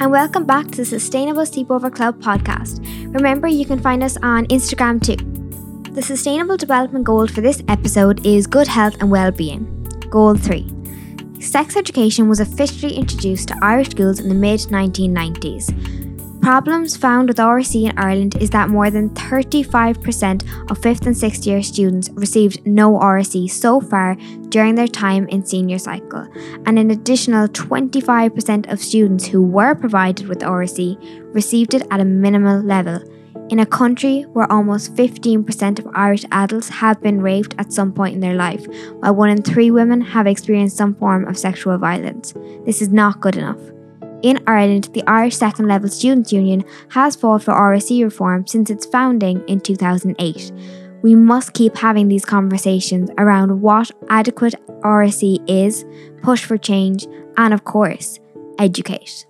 and welcome back to the Sustainable Sleepover Club podcast. Remember, you can find us on Instagram too. The Sustainable Development Goal for this episode is good health and well-being. Goal 3. Sex education was officially introduced to Irish schools in the mid 1990s. Problems found with RSE in Ireland is that more than 35% of 5th and 6th year students received no RSE so far during their time in senior cycle, and an additional 25% of students who were provided with RSE received it at a minimal level. In a country where almost 15% of Irish adults have been raped at some point in their life, while one in three women have experienced some form of sexual violence, this is not good enough. In Ireland, the Irish Second Level Students' Union has fought for RSE reform since its founding in 2008. We must keep having these conversations around what adequate RSE is, push for change, and of course, educate.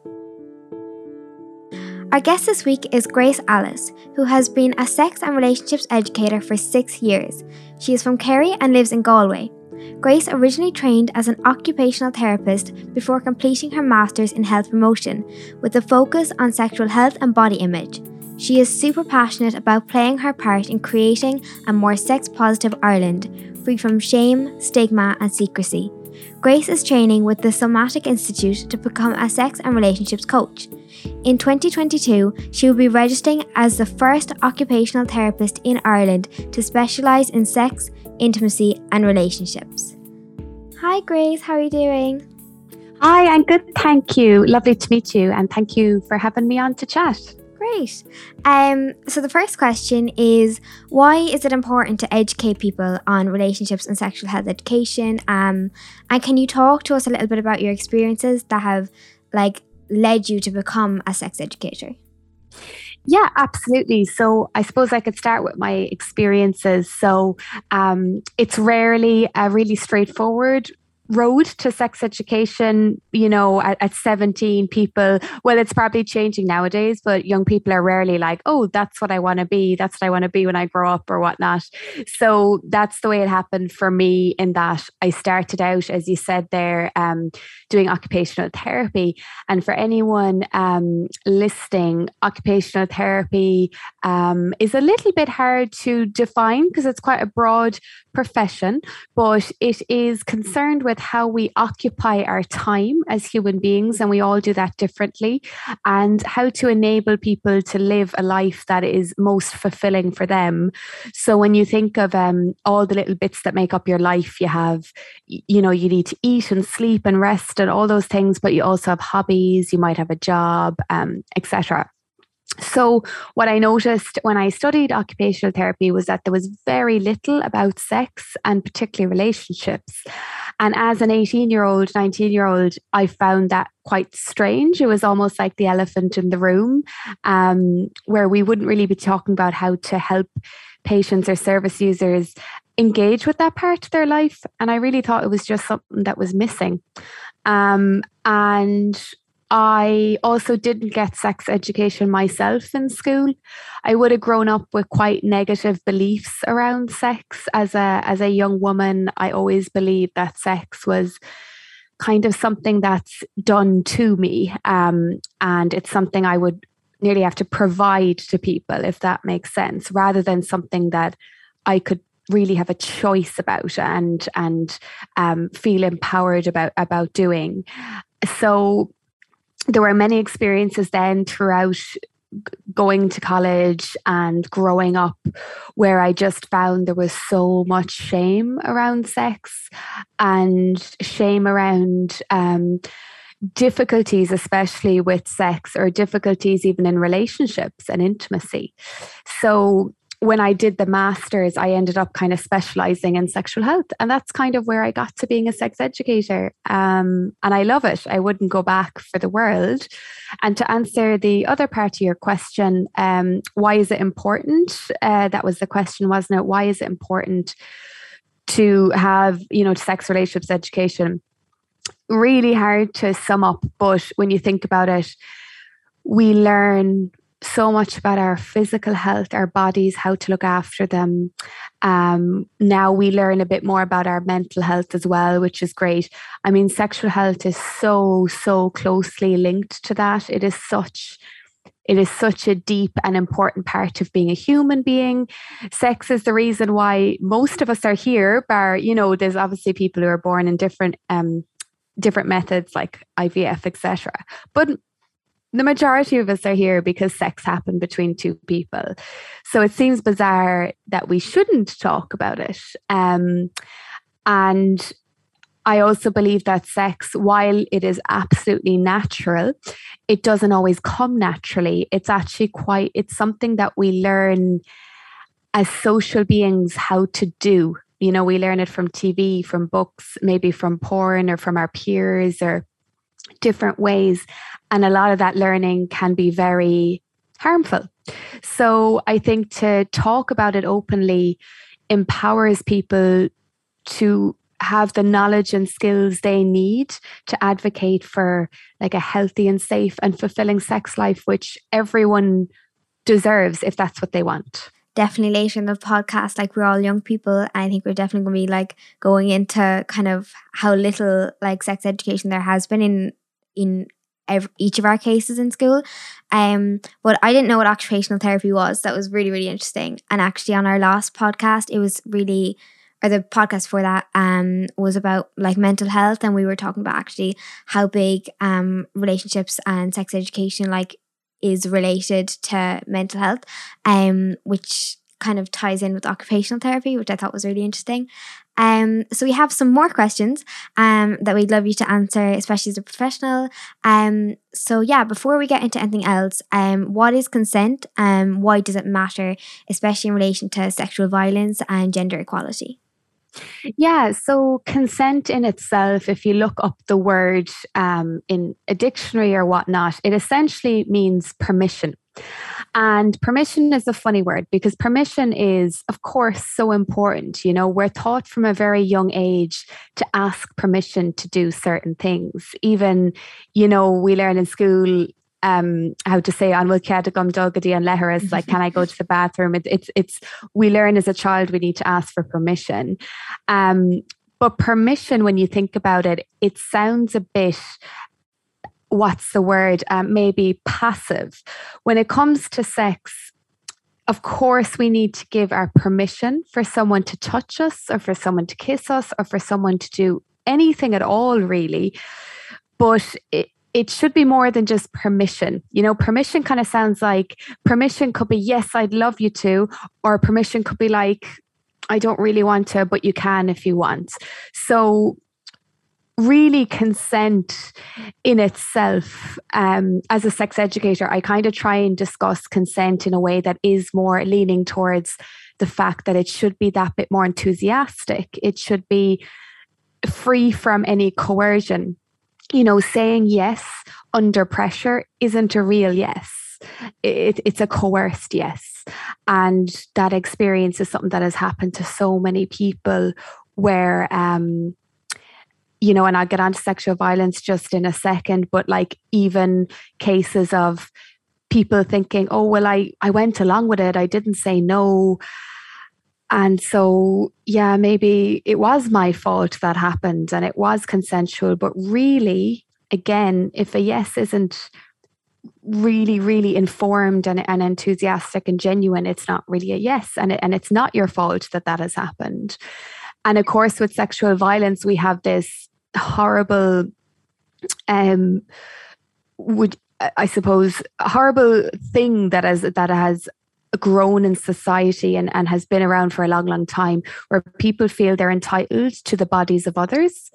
Our guest this week is Grace Alice, who has been a sex and relationships educator for six years. She is from Kerry and lives in Galway. Grace originally trained as an occupational therapist before completing her master's in health promotion, with a focus on sexual health and body image. She is super passionate about playing her part in creating a more sex positive Ireland, free from shame, stigma, and secrecy. Grace is training with the Somatica Institute to become a sex and relationships coach. In 2022, she will be registering as the first occupational therapist in Ireland to specialise in sex, intimacy, and relationships. Hi, Grace, how are you doing? Hi, I'm good, thank you. Lovely to meet you, and thank you for having me on to chat. Great. Um, so the first question is why is it important to educate people on relationships and sexual health education? Um, and can you talk to us a little bit about your experiences that have like led you to become a sex educator? Yeah, absolutely. So I suppose I could start with my experiences. So um, it's rarely a really straightforward road to sex education, you know, at, at 17, people, well, it's probably changing nowadays, but young people are rarely like, oh, that's what I want to be. That's what I want to be when I grow up or whatnot. So that's the way it happened for me, in that I started out, as you said there, um, doing occupational therapy. And for anyone um, listening, occupational therapy um, is a little bit hard to define because it's quite a broad profession, but it is concerned with how we occupy our time as human beings, and we all do that differently, and how to enable people to live a life that is most fulfilling for them. So when you think of um, all the little bits that make up your life, you have, you know, you need to eat and sleep and rest and all those things, but you also have hobbies, you might have a job, um, etc. So, what I noticed when I studied occupational therapy was that there was very little about sex and particularly relationships. And as an 18 year old, 19 year old, I found that quite strange. It was almost like the elephant in the room, um, where we wouldn't really be talking about how to help patients or service users engage with that part of their life. And I really thought it was just something that was missing. Um, and I also didn't get sex education myself in school. I would have grown up with quite negative beliefs around sex as a as a young woman. I always believed that sex was kind of something that's done to me, um, and it's something I would nearly have to provide to people, if that makes sense, rather than something that I could really have a choice about and and um, feel empowered about about doing. So there were many experiences then throughout going to college and growing up where I just found there was so much shame around sex and shame around um, difficulties, especially with sex or difficulties even in relationships and intimacy. So when I did the master's, I ended up kind of specializing in sexual health. And that's kind of where I got to being a sex educator. Um, and I love it. I wouldn't go back for the world. And to answer the other part of your question, um, why is it important? Uh, that was the question, wasn't it? Why is it important to have, you know, sex relationships education? Really hard to sum up. But when you think about it, we learn so much about our physical health, our bodies, how to look after them. Um, now we learn a bit more about our mental health as well, which is great. I mean, sexual health is so, so closely linked to that. It is such it is such a deep and important part of being a human being. Sex is the reason why most of us are here, bar, you know, there's obviously people who are born in different um different methods like IVF, etc. But the majority of us are here because sex happened between two people. So it seems bizarre that we shouldn't talk about it. Um, and I also believe that sex, while it is absolutely natural, it doesn't always come naturally. It's actually quite, it's something that we learn as social beings how to do. You know, we learn it from TV, from books, maybe from porn or from our peers or different ways. And a lot of that learning can be very harmful. So I think to talk about it openly empowers people to have the knowledge and skills they need to advocate for like a healthy and safe and fulfilling sex life which everyone deserves if that's what they want definitely later in the podcast like we're all young people i think we're definitely going to be like going into kind of how little like sex education there has been in in every, each of our cases in school. Um, but I didn't know what occupational therapy was. That was really, really interesting. And actually, on our last podcast, it was really, or the podcast for that um, was about like mental health. And we were talking about actually how big um, relationships and sex education like is related to mental health, um, which kind of ties in with occupational therapy, which I thought was really interesting. Um, so we have some more questions um, that we'd love you to answer, especially as a professional. Um, so yeah, before we get into anything else, um, what is consent? Um, why does it matter, especially in relation to sexual violence and gender equality? Yeah, so consent in itself, if you look up the word um, in a dictionary or whatnot, it essentially means permission. And permission is a funny word because permission is, of course, so important. You know, we're taught from a very young age to ask permission to do certain things. Even, you know, we learn in school um how to say an gum dogady and letter is like can I go to the bathroom it, it's it's we learn as a child we need to ask for permission um but permission when you think about it it sounds a bit what's the word, um, maybe passive. When it comes to sex, of course, we need to give our permission for someone to touch us or for someone to kiss us or for someone to do anything at all, really. But it, it should be more than just permission. You know, permission kind of sounds like permission could be, yes, I'd love you to, or permission could be like, I don't really want to, but you can if you want. So really consent in itself um, as a sex educator i kind of try and discuss consent in a way that is more leaning towards the fact that it should be that bit more enthusiastic it should be free from any coercion you know saying yes under pressure isn't a real yes. It, it's a coerced yes. And that experience is something that has happened to so many people where um, you know, and I'll get onto sexual violence just in a second, but like even cases of people thinking, oh, well, I, I went along with it, I didn't say no. And so, yeah, maybe it was my fault that happened and it was consensual. But really, again, if a yes isn't really, really informed and, and enthusiastic and genuine, it's not really a yes. And, it, and it's not your fault that that has happened. And of course, with sexual violence, we have this horrible um would I suppose horrible thing that has that has grown in society and, and has been around for a long, long time, where people feel they're entitled to the bodies of others.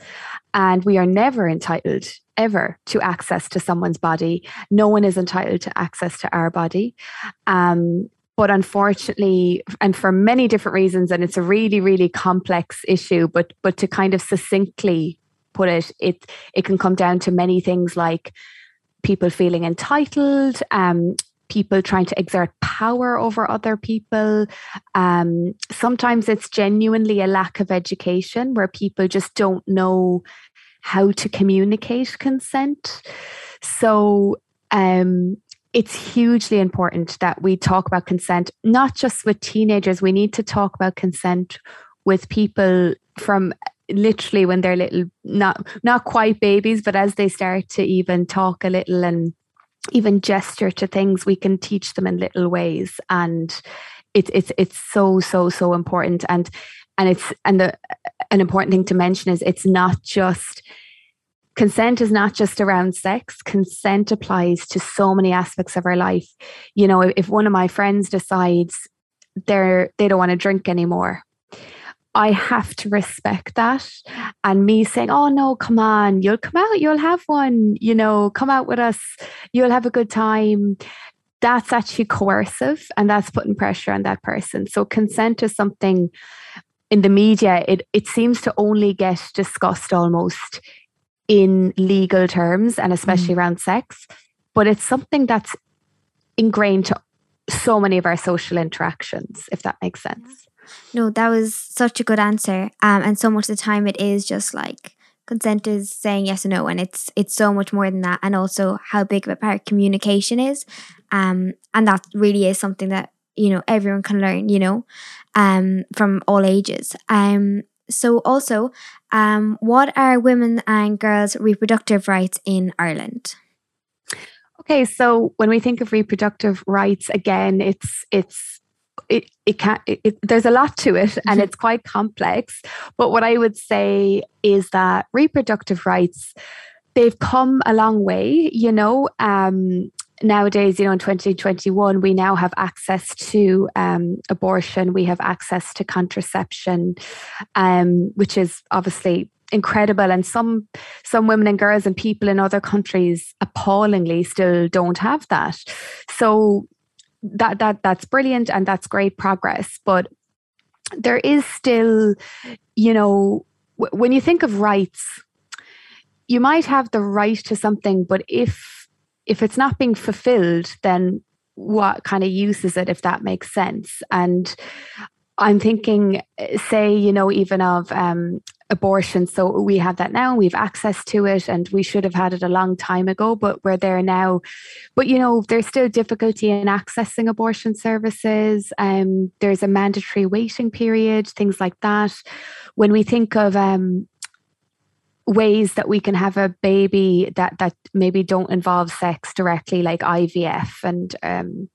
And we are never entitled ever to access to someone's body. No one is entitled to access to our body. Um, but unfortunately and for many different reasons and it's a really really complex issue but but to kind of succinctly put it, it it can come down to many things like people feeling entitled, um, people trying to exert power over other people. Um, sometimes it's genuinely a lack of education where people just don't know how to communicate consent. So um, it's hugely important that we talk about consent, not just with teenagers. We need to talk about consent with people from literally when they're little, not not quite babies, but as they start to even talk a little and even gesture to things, we can teach them in little ways. And it's it's it's so so so important. And and it's and the an important thing to mention is it's not just consent is not just around sex consent applies to so many aspects of our life you know if one of my friends decides they're they don't want to drink anymore I have to respect that. And me saying, oh no, come on, you'll come out, you'll have one, you know, come out with us, you'll have a good time. That's actually coercive and that's putting pressure on that person. So consent is something in the media, it, it seems to only get discussed almost in legal terms and especially mm. around sex, but it's something that's ingrained to so many of our social interactions, if that makes sense. No, that was such a good answer. Um, and so much of the time it is just like consent is saying yes or no, and it's it's so much more than that. And also how big of a part communication is, um, and that really is something that you know everyone can learn. You know, um, from all ages. Um, so, also, um, what are women and girls' reproductive rights in Ireland? Okay, so when we think of reproductive rights, again, it's it's it it can it, it, there's a lot to it and mm-hmm. it's quite complex. But what I would say is that reproductive rights they've come a long way. You know, um, nowadays, you know, in 2021, we now have access to um, abortion, we have access to contraception, um, which is obviously incredible and some some women and girls and people in other countries appallingly still don't have that so that that that's brilliant and that's great progress but there is still you know w- when you think of rights you might have the right to something but if if it's not being fulfilled, then what kind of use is it if that makes sense? And I'm thinking, say, you know, even of um, abortion. So we have that now, we have access to it, and we should have had it a long time ago, but we're there now. But, you know, there's still difficulty in accessing abortion services. Um, there's a mandatory waiting period, things like that. When we think of um, ways that we can have a baby that that maybe don't involve sex directly, like IVF and um,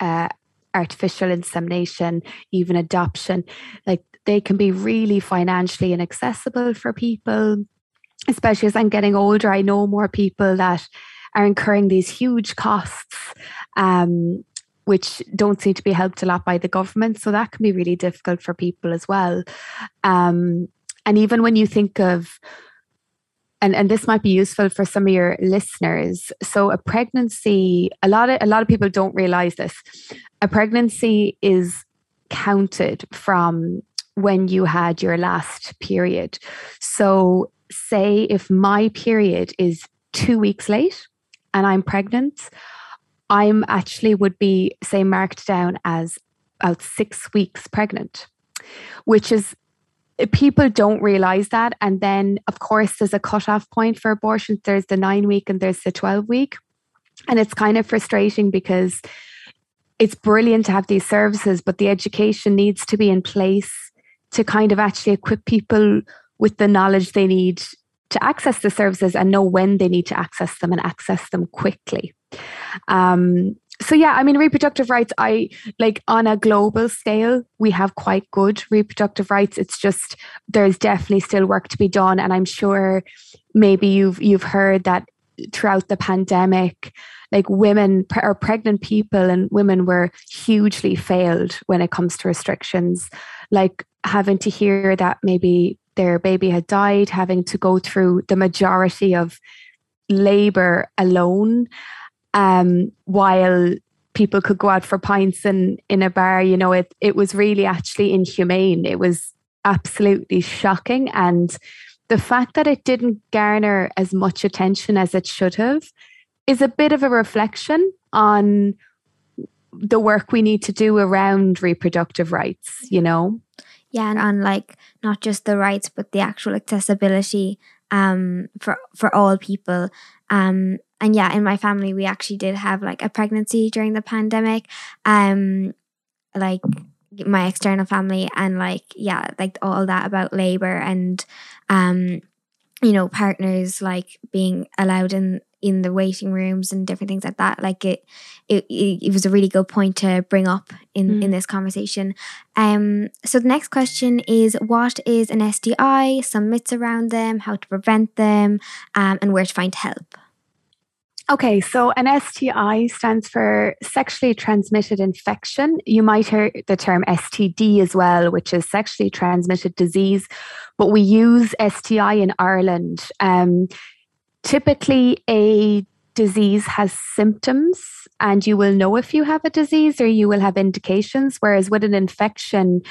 uh, artificial insemination, even adoption, like they can be really financially inaccessible for people. Especially as I'm getting older, I know more people that are incurring these huge costs. Um, which don't seem to be helped a lot by the government. So that can be really difficult for people as well. Um, and even when you think of and, and this might be useful for some of your listeners. So a pregnancy, a lot of a lot of people don't realize this. A pregnancy is counted from when you had your last period. So say if my period is two weeks late and I'm pregnant, I'm actually would be say marked down as about six weeks pregnant, which is eh, people don't realize that. And then, of course, there's a cutoff point for abortions. There's the nine week and there's the 12 week. And it's kind of frustrating because it's brilliant to have these services, but the education needs to be in place to kind of actually equip people with the knowledge they need to access the services and know when they need to access them and access them quickly. Um, so yeah i mean reproductive rights i like on a global scale we have quite good reproductive rights it's just there's definitely still work to be done and i'm sure maybe you've you've heard that throughout the pandemic like women or pregnant people and women were hugely failed when it comes to restrictions. Like having to hear that maybe their baby had died having to go through the majority of labor alone um, while people could go out for pints in in a bar you know it it was really actually inhumane. It was absolutely shocking. And the fact that it didn't garner as much attention as it should have is a bit of a reflection on the work we need to do around reproductive rights you know yeah and on like not just the rights but the actual accessibility um, for for all people. Um, and yeah, in my family, we actually did have like a pregnancy during the pandemic. Um, like my external family and like yeah like all that about labor and um you know partners like being allowed in in the waiting rooms and different things like that. Like it it, it was a really good point to bring up in mm. in this conversation. Um so the next question is what is an STI some myths around them how to prevent them um, and where to find help Okay, so an STI stands for sexually transmitted infection. You might hear the term STD as well, which is sexually transmitted disease, but we use STI in Ireland. Um, typically, a disease has symptoms, and you will know if you have a disease or you will have indications, whereas with an infection,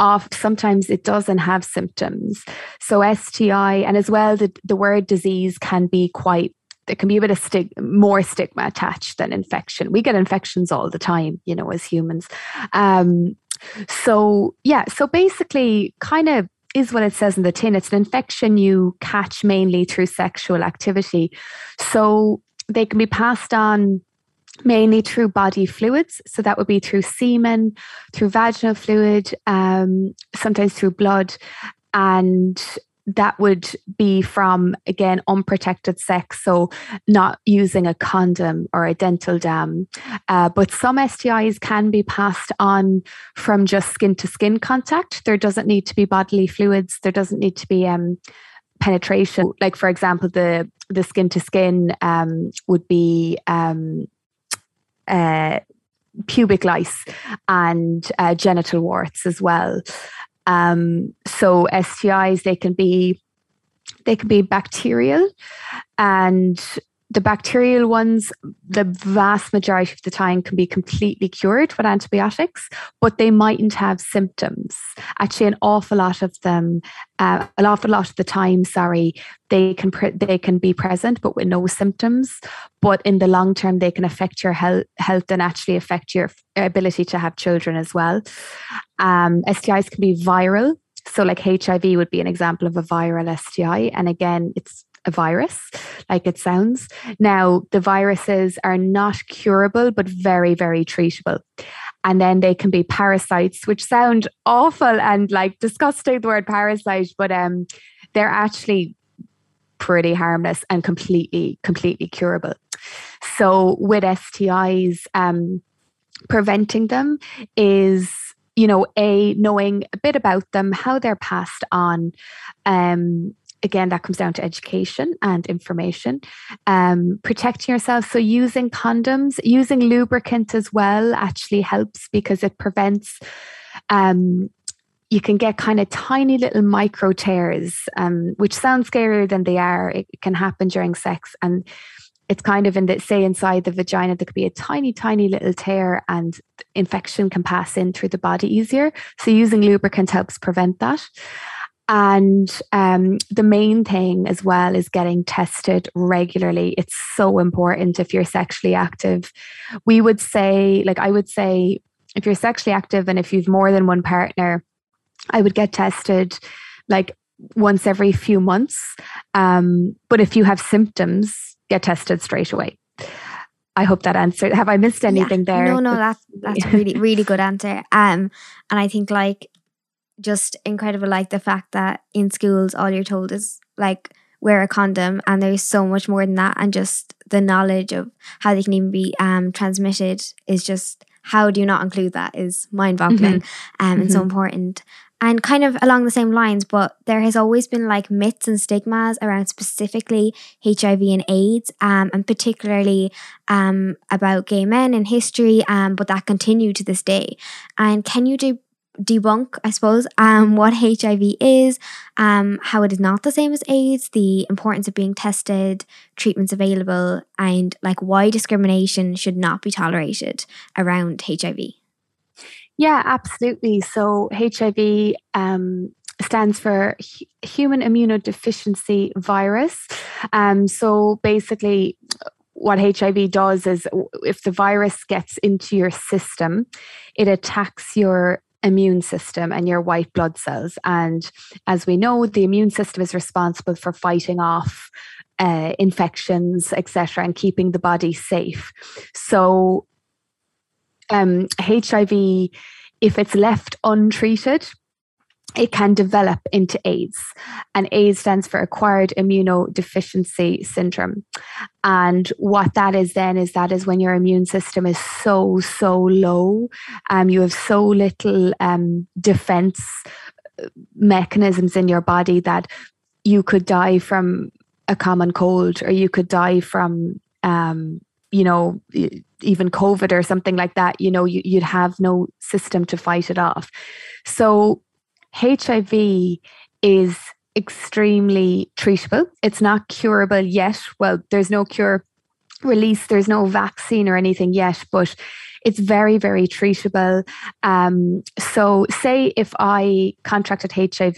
oft sometimes it doesn't have symptoms so sti and as well the, the word disease can be quite there can be a bit of stig- more stigma attached than infection. We get infections all the time, you know, as humans. Um, so yeah, so basically, kind of is what it says in the tin. It's an infection you catch mainly through sexual activity. So they can be passed on mainly through body fluids. So that would be through semen, through vaginal fluid, um, sometimes through blood. And that would be from again unprotected sex so not using a condom or a dental dam. Uh, but some stis can be passed on from just skin to skin contact. There doesn't need to be bodily fluids. There doesn't need to be um, penetration. Like for example the the skin to skin um, would be um, uh, pubic lice and uh, genital warts as well um, so STIs they can be they can be bacterial, and the bacterial ones, the vast majority of the time, can be completely cured with antibiotics, but they mightn't have symptoms. Actually, an awful lot of them, uh, an awful lot of the time, sorry, they can pre- they can be present, but with no symptoms. But in the long term, they can affect your health, health and actually affect your ability to have children as well. Um, STIs can be viral. So, like HIV would be an example of a viral STI. And again, it's a virus, like it sounds. Now, the viruses are not curable, but very, very treatable. And then they can be parasites, which sound awful and like disgusting, the word parasite, but um, they're actually pretty harmless and completely, completely curable. So with STIs, um, preventing them is you know a knowing a bit about them how they're passed on um again, that comes down to education and information. Um, protecting yourself. So, using condoms, using lubricant as well actually helps because it prevents. Um, you can get kind of tiny little micro tears, um, which sounds scarier than they are. It can happen during sex, and it's kind of in the say inside the vagina there could be a tiny tiny little tear and infection can pass in through the body easier so using lubricant helps prevent that and um, the main thing as well is getting tested regularly. It's so important if you're sexually active. We would say, like, I would say, if you're sexually active and if you've more than one partner, I would get tested like once every few months. Um, but if you have symptoms, get tested straight away. I hope that answered. Have I missed anything yeah. there? No, no, that's that's a really, really good answer. Um, and I think like just incredible like the fact that in schools all you're told is like wear a condom and there's so much more than that and just the knowledge of how they can even be um, transmitted is just how do you not include that is mind-boggling mm-hmm. um, mm-hmm. and so mm-hmm. important and kind of along the same lines but there has always been like myths and stigmas around specifically hiv and aids um, and particularly um, about gay men in history um, but that continue to this day and can you do debunk, I suppose, um, what HIV is, um, how it is not the same as AIDS, the importance of being tested, treatments available, and like why discrimination should not be tolerated around HIV. Yeah, absolutely. So HIV um, stands for human immunodeficiency virus. Um, so basically, what HIV does is if the virus gets into your system, it attacks your immune system and your white blood cells. And as we know, the immune system is responsible for fighting off uh, infections, etc., and keeping the body safe. So, um, HIV, if it's left untreated, it can develop into AIDS. And AIDS stands for acquired immunodeficiency syndrome. And what that is then is that is when your immune system is so, so low, um, you have so little um, defense uh, mechanisms in your body that you could die from a common cold or you could die from um, you know even covid or something like that you know you, you'd have no system to fight it off so hiv is extremely treatable it's not curable yet well there's no cure release there's no vaccine or anything yet but it's very very treatable um, so say if i contracted hiv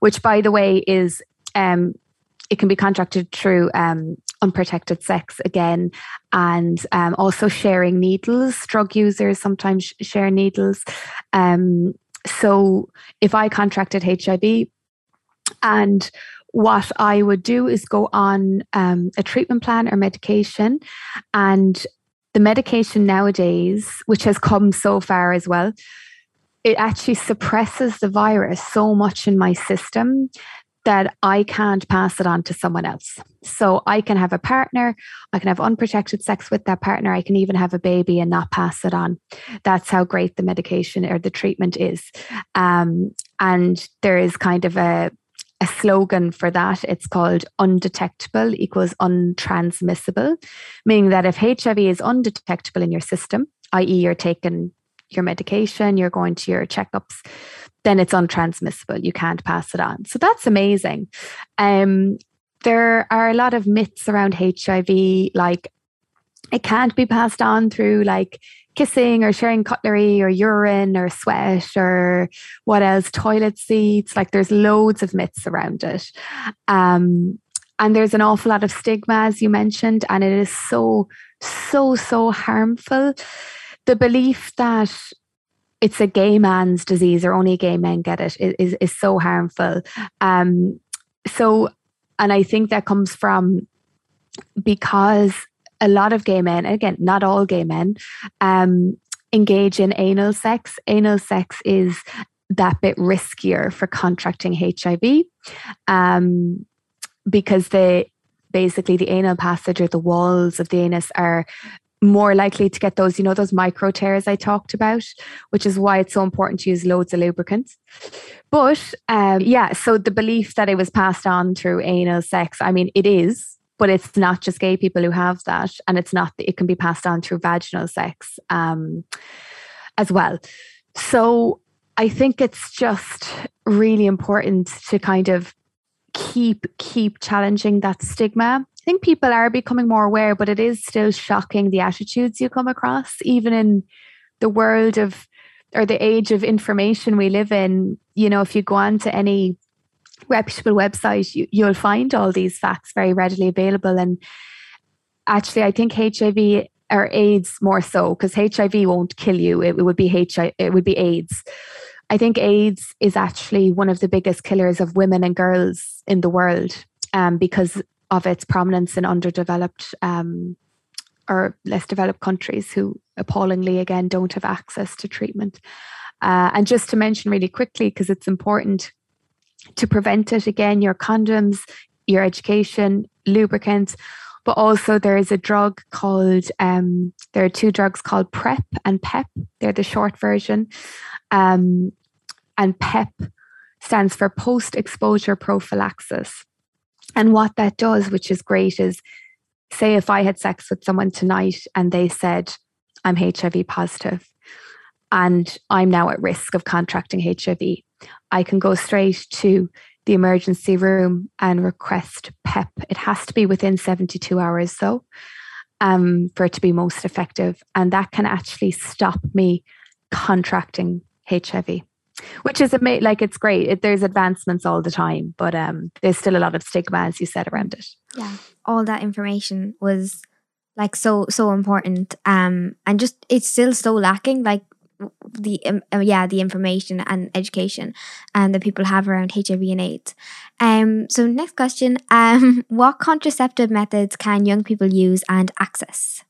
which by the way is um, it can be contracted through um, unprotected sex again, and um, also sharing needles. Drug users sometimes share needles. Um, so if I contracted HIV and what I would do is go on um, a treatment plan or medication. And the medication nowadays, which has come so far as well, it actually suppresses the virus so much in my system that I can't pass it on to someone else. So I can have a partner, I can have unprotected sex with that partner, I can even have a baby and not pass it on. That's how great the medication or the treatment is. Um, and there is kind of a a slogan for that. It's called undetectable equals untransmissible, meaning that if HIV is undetectable in your system, i.e., you're taking your medication, you're going to your checkups, then it's untransmissible. You can't pass it on. So that's amazing. Um, there are a lot of myths around HIV, like it can't be passed on through like kissing or sharing cutlery or urine or sweat or what else, toilet seats. Like there's loads of myths around it. Um, and there's an awful lot of stigma, as you mentioned, and it is so, so, so harmful. The belief that it's a gay man's disease or only gay men get it is, is so harmful. Um, so, and I think that comes from because a lot of gay men, again, not all gay men, um, engage in anal sex. Anal sex is that bit riskier for contracting HIV um, because the basically the anal passage or the walls of the anus are more likely to get those, you know, those micro tears I talked about, which is why it's so important to use loads of lubricants. But um, yeah, so the belief that it was passed on through anal sex, I mean, it is, but it's not just gay people who have that, and it's not that it can be passed on through vaginal sex um, as well. So I think it's just really important to kind of keep keep challenging that stigma I think people are becoming more aware, but it is still shocking the attitudes you come across, even in the world of or the age of information we live in. You know, if you go on to any reputable website, you, you'll find all these facts very readily available. And actually, I think HIV or AIDS more so because HIV won't kill you. It, it would be HIV. It would be AIDS. I think AIDS is actually one of the biggest killers of women and girls in the world um, because of its prominence in underdeveloped um, or less developed countries who appallingly again don't have access to treatment. Uh, and just to mention really quickly, because it's important to prevent it again, your condoms, your education, lubricants, but also there is a drug called, um, there are two drugs called PrEP and PEP. They're the short version. Um, and PEP stands for post exposure prophylaxis. And what that does, which is great, is say if I had sex with someone tonight and they said, I'm HIV positive and I'm now at risk of contracting HIV, I can go straight to the emergency room and request PEP. It has to be within 72 hours, though, um, for it to be most effective. And that can actually stop me contracting HIV which is a like it's great. It, there's advancements all the time, but um, there's still a lot of stigma, as you said, around it. Yeah, all that information was like so so important, um, and just it's still so lacking. Like the um, uh, yeah the information and education um, that people have around HIV and AIDS. Um, so next question: um, What contraceptive methods can young people use and access?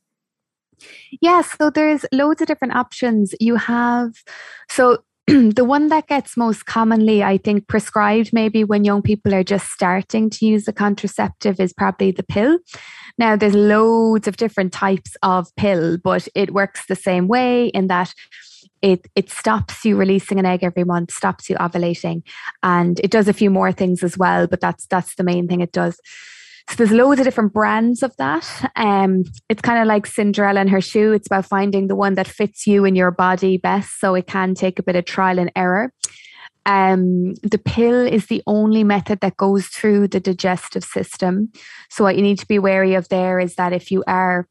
Yeah, so there's loads of different options. You have so the one that gets most commonly, I think, prescribed maybe when young people are just starting to use a contraceptive is probably the pill. Now, there's loads of different types of pill, but it works the same way in that it it stops you releasing an egg every month, stops you ovulating, and it does a few more things as well. But that's that's the main thing it does. So there's loads of different brands of that. Um, it's kind of like Cinderella and her shoe. It's about finding the one that fits you and your body best. So it can take a bit of trial and error. Um, the pill is the only method that goes through the digestive system. So what you need to be wary of there is that if you are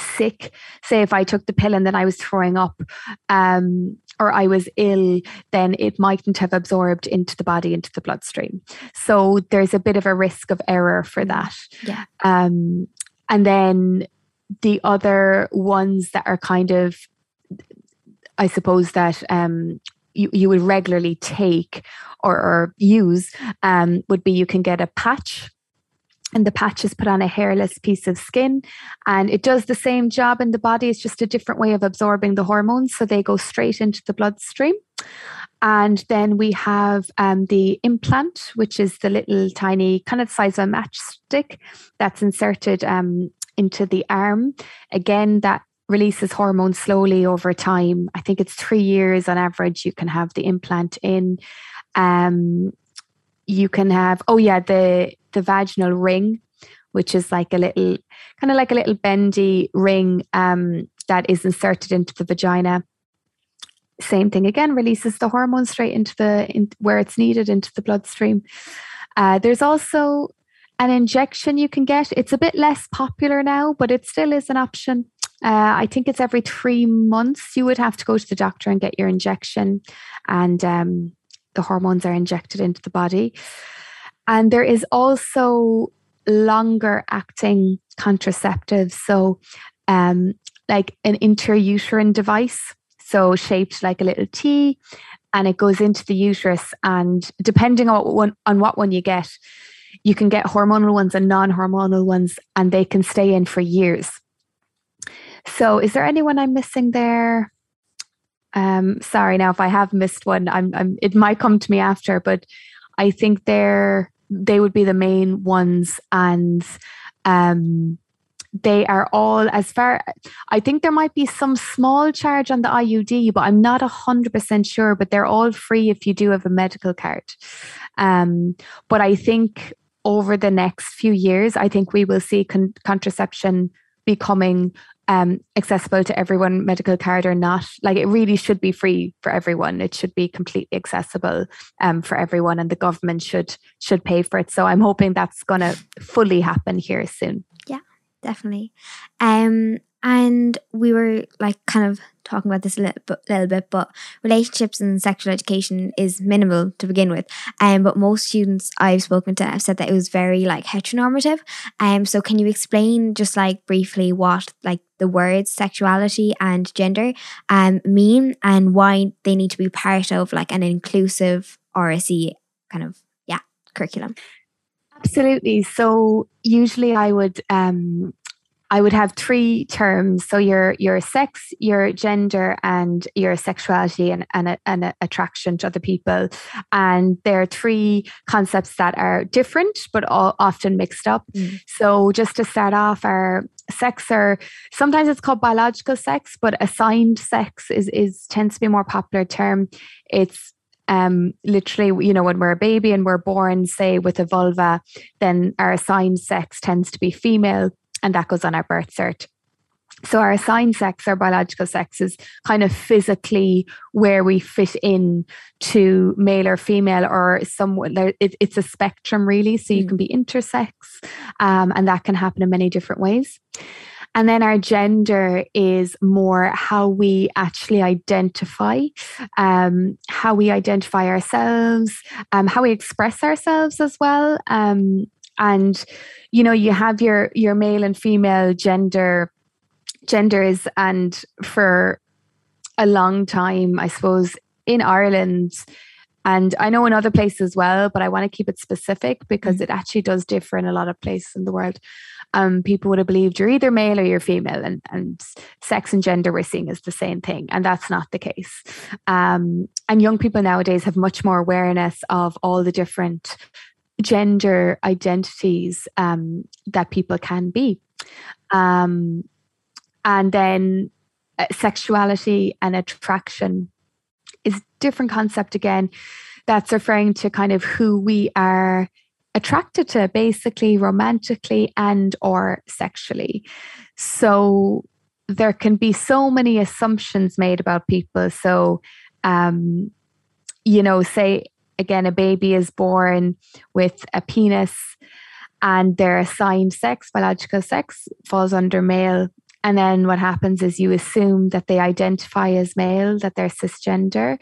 sick, say if I took the pill and then I was throwing up, um, or I was ill, then it mightn't have absorbed into the body, into the bloodstream. So there's a bit of a risk of error for that. Yeah. Um, and then the other ones that are kind of, I suppose that um, you, you would regularly take or, or use um, would be you can get a patch and the patch is put on a hairless piece of skin. And it does the same job in the body. It's just a different way of absorbing the hormones. So they go straight into the bloodstream. And then we have um, the implant which is the little tiny kind of size of a matchstick that's inserted um, into the arm. Again that releases hormones slowly over time. I think it's three years on average you can have the implant in. Um, you can have oh yeah the the vaginal ring, which is like a little kind of like a little bendy ring um, that is inserted into the vagina. Same thing again, releases the hormone straight into the in, where it's needed into the bloodstream. Uh, there's also an injection you can get. It's a bit less popular now, but it still is an option. Uh, I think it's every three months you would have to go to the doctor and get your injection, and um, the hormones are injected into the body. And there is also longer acting contraceptives. So, um, like an intrauterine device, so shaped like a little T, and it goes into the uterus. And depending on what one, on what one you get, you can get hormonal ones and non-hormonal ones, and they can stay in for years. So, is there anyone I'm missing there? Um, sorry, now if I have missed one, I'm, I'm it might come to me after, but I think they're they would be the main ones and um, they are all as far i think there might be some small charge on the iud but i'm not 100% sure but they're all free if you do have a medical card. Um, but i think over the next few years i think we will see con- contraception becoming um, accessible to everyone, medical card or not. Like it really should be free for everyone. It should be completely accessible um, for everyone, and the government should should pay for it. So I'm hoping that's going to fully happen here soon. Yeah, definitely. Um, and we were like kind of talking about this a little, little bit, but relationships and sexual education is minimal to begin with. Um, but most students I've spoken to have said that it was very like heteronormative. Um, so can you explain just like briefly what like the words sexuality and gender um mean and why they need to be part of like an inclusive RSE kind of yeah curriculum? Absolutely. So usually I would um I would have three terms. So your your sex, your gender, and your sexuality and, and, and attraction to other people. And there are three concepts that are different but all often mixed up. Mm. So just to start off, our sex or sometimes it's called biological sex, but assigned sex is is tends to be a more popular term. It's um, literally, you know, when we're a baby and we're born, say with a vulva, then our assigned sex tends to be female and that goes on our birth cert. So our assigned sex, our biological sex, is kind of physically where we fit in to male or female, or someone. It, it's a spectrum, really. So you mm. can be intersex, um, and that can happen in many different ways. And then our gender is more how we actually identify, um, how we identify ourselves, um, how we express ourselves as well. Um, and you know you have your your male and female gender genders and for a long time, I suppose, in Ireland. And I know in other places as well, but I want to keep it specific because mm. it actually does differ in a lot of places in the world. Um, people would have believed you're either male or you're female, and, and sex and gender we're seeing as the same thing. And that's not the case. Um, and young people nowadays have much more awareness of all the different gender identities um, that people can be. Um, and then uh, sexuality and attraction is a different concept again. That's referring to kind of who we are attracted to basically romantically and or sexually. So there can be so many assumptions made about people. So um you know say again a baby is born with a penis and their assigned sex biological sex falls under male and then what happens is you assume that they identify as male, that they're cisgender,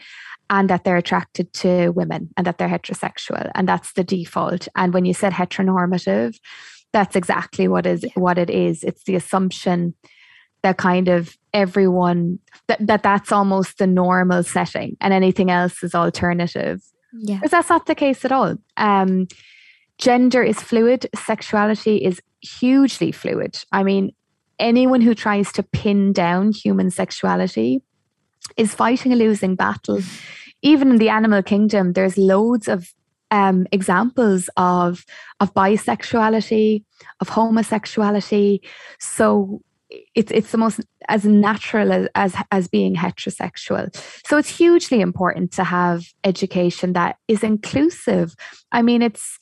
and that they're attracted to women and that they're heterosexual. And that's the default. And when you said heteronormative, that's exactly what is what it is. It's the assumption that kind of everyone that, that that's almost the normal setting and anything else is alternative. Yeah. Because that's not the case at all. Um, gender is fluid, sexuality is hugely fluid. I mean, anyone who tries to pin down human sexuality is fighting a losing battle. Even in the animal kingdom, there's loads of um, examples of of bisexuality, of homosexuality. So it's it's the most as natural as, as as being heterosexual. So it's hugely important to have education that is inclusive. I mean, it's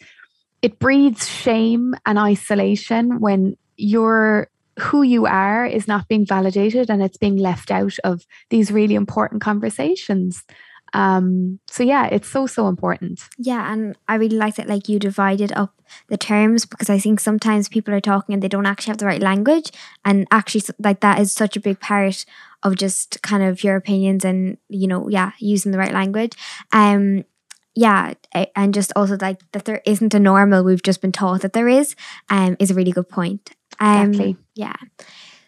it breeds shame and isolation when you're who you are is not being validated and it's being left out of these really important conversations um so yeah it's so so important yeah and i really like that like you divided up the terms because i think sometimes people are talking and they don't actually have the right language and actually like that is such a big part of just kind of your opinions and you know yeah using the right language um yeah and just also like that there isn't a normal we've just been taught that there is um is a really good point um, exactly. Yeah.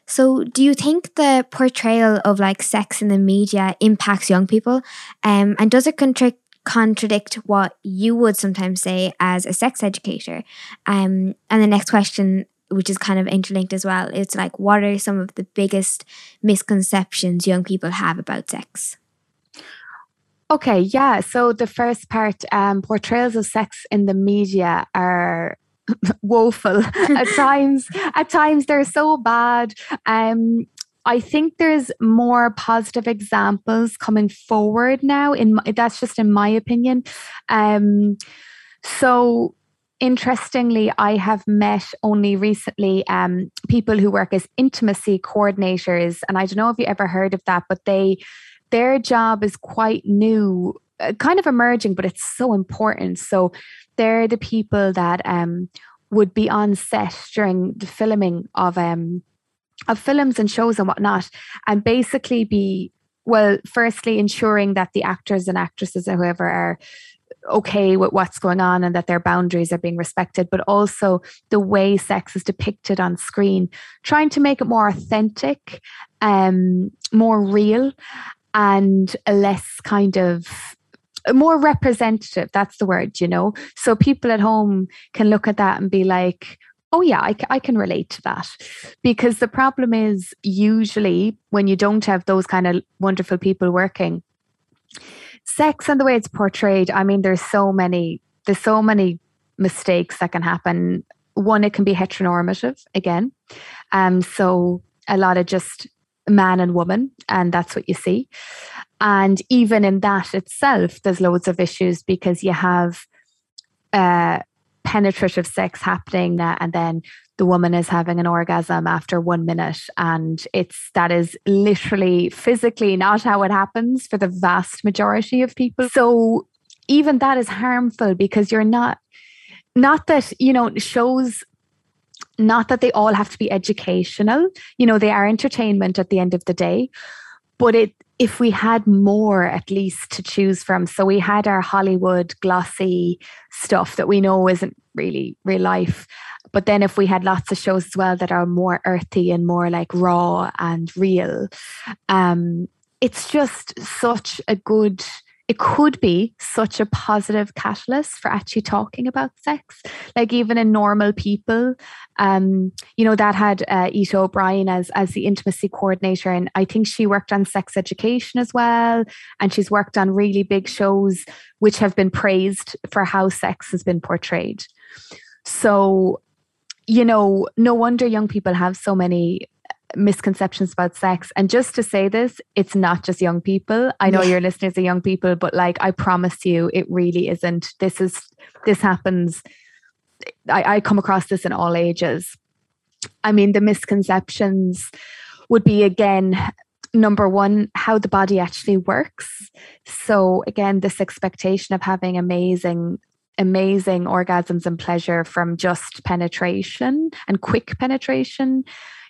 So, do you think the portrayal of like sex in the media impacts young people? Um, and does it contra- contradict what you would sometimes say as a sex educator? Um, and the next question, which is kind of interlinked as well, it's like, what are some of the biggest misconceptions young people have about sex? Okay, yeah. So the first part, um, portrayals of sex in the media are woeful at times. At times they're so bad. Um, I think there's more positive examples coming forward now. In my, that's just in my opinion. Um, so interestingly, I have met only recently um, people who work as intimacy coordinators, and I don't know if you ever heard of that, but they their job is quite new, kind of emerging, but it's so important. So they're the people that um, would be on set during the filming of um of films and shows and whatnot, and basically be well, firstly ensuring that the actors and actresses or whoever are okay with what's going on and that their boundaries are being respected, but also the way sex is depicted on screen, trying to make it more authentic, um, more real, and a less kind of more representative that's the word you know? So people at home can look at that and be like oh yeah I, I can relate to that. Because the problem is usually when you don't have those kind of wonderful people working sex and the way it's portrayed i mean there's so many there's so many mistakes that can happen. One it can be heteronormative again. Um so a lot of just man and woman and that's what you see and even in that itself, there's loads of issues because you have uh, penetrative sex happening and then the woman is having an orgasm after one minute. And it's that is literally physically not how it happens for the vast majority of people. So even that is harmful because you're not not that you know shows not that they all have to be educational. You know they are entertainment at the end of the day but it if we had more at least to choose from. So we had our hollywood glossy stuff that we know isn't really real life but then if we had lots of shows as well that are more earthy and more like raw and real um it's just such a good it could be such a positive catalyst for actually talking about sex. Like even in normal people, um, you know, that had uh, Ita O'Brien as as the intimacy coordinator, and I think she worked on sex education as well, and she's worked on really big shows which have been praised for how sex has been portrayed. So, you know, no wonder young people have so many misconceptions about sex. And just to say this, it's not just young people. I know yeah. your listeners are young people, but like I promise you, it really isn't. This is this happens. I, I come across this in all ages. I mean, the misconceptions would be again number one how the body actually works so again this expectation of having amazing amazing orgasms and pleasure from just penetration and quick penetration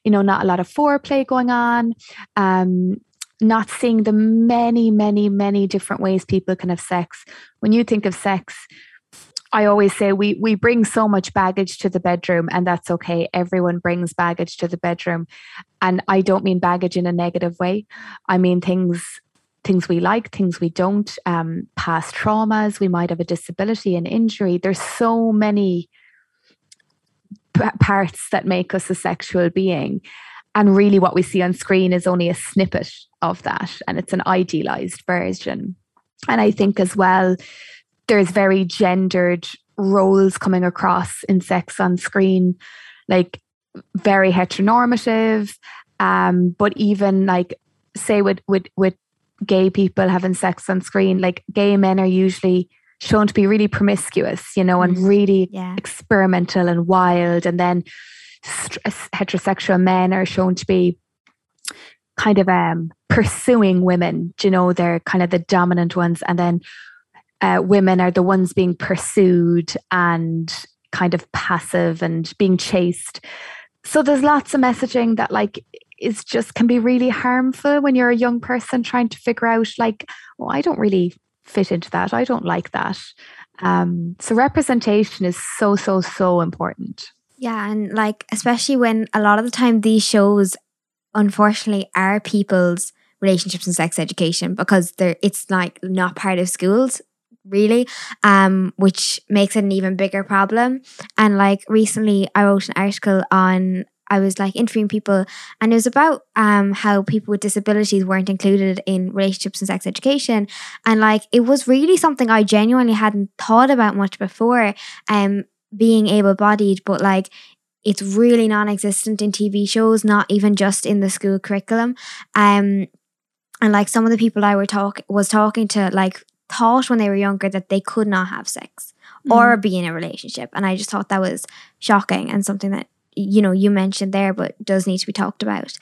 you know, not a lot of foreplay going on, um, not seeing the many, many, many different ways people can have sex. When you think of sex, I always say we we bring so much baggage to the bedroom, and that's okay. Everyone brings baggage to the bedroom, and I don't mean baggage in a negative way. I mean things things we like, things we don't, um, past traumas. We might have a disability, an injury. There's so many parts that make us a sexual being. And really, what we see on screen is only a snippet of that, and it's an idealized version. And I think as well, there's very gendered roles coming across in sex on screen, like very heteronormative. Um, but even like, say, with with with gay people having sex on screen, like gay men are usually shown to be really promiscuous, you know, and really yeah. experimental and wild. And then heterosexual men are shown to be kind of um, pursuing women, you know, they're kind of the dominant ones. And then uh, women are the ones being pursued and kind of passive and being chased. So there's lots of messaging that like is just can be really harmful when you're a young person trying to figure out like, oh, I don't really fit into that. I don't like that. Um, so representation is so, so, so important. Yeah. And like, especially when a lot of the time these shows, unfortunately, are people's relationships and sex education because they're it's like not part of schools really um which makes it an even bigger problem and like recently i wrote an article on I was like interviewing people, and it was about um, how people with disabilities weren't included in relationships and sex education, and like it was really something I genuinely hadn't thought about much before. Um, being able-bodied, but like it's really non-existent in TV shows, not even just in the school curriculum. Um, and like some of the people I were talk was talking to, like thought when they were younger that they could not have sex mm. or be in a relationship, and I just thought that was shocking and something that you know you mentioned there but does need to be talked about.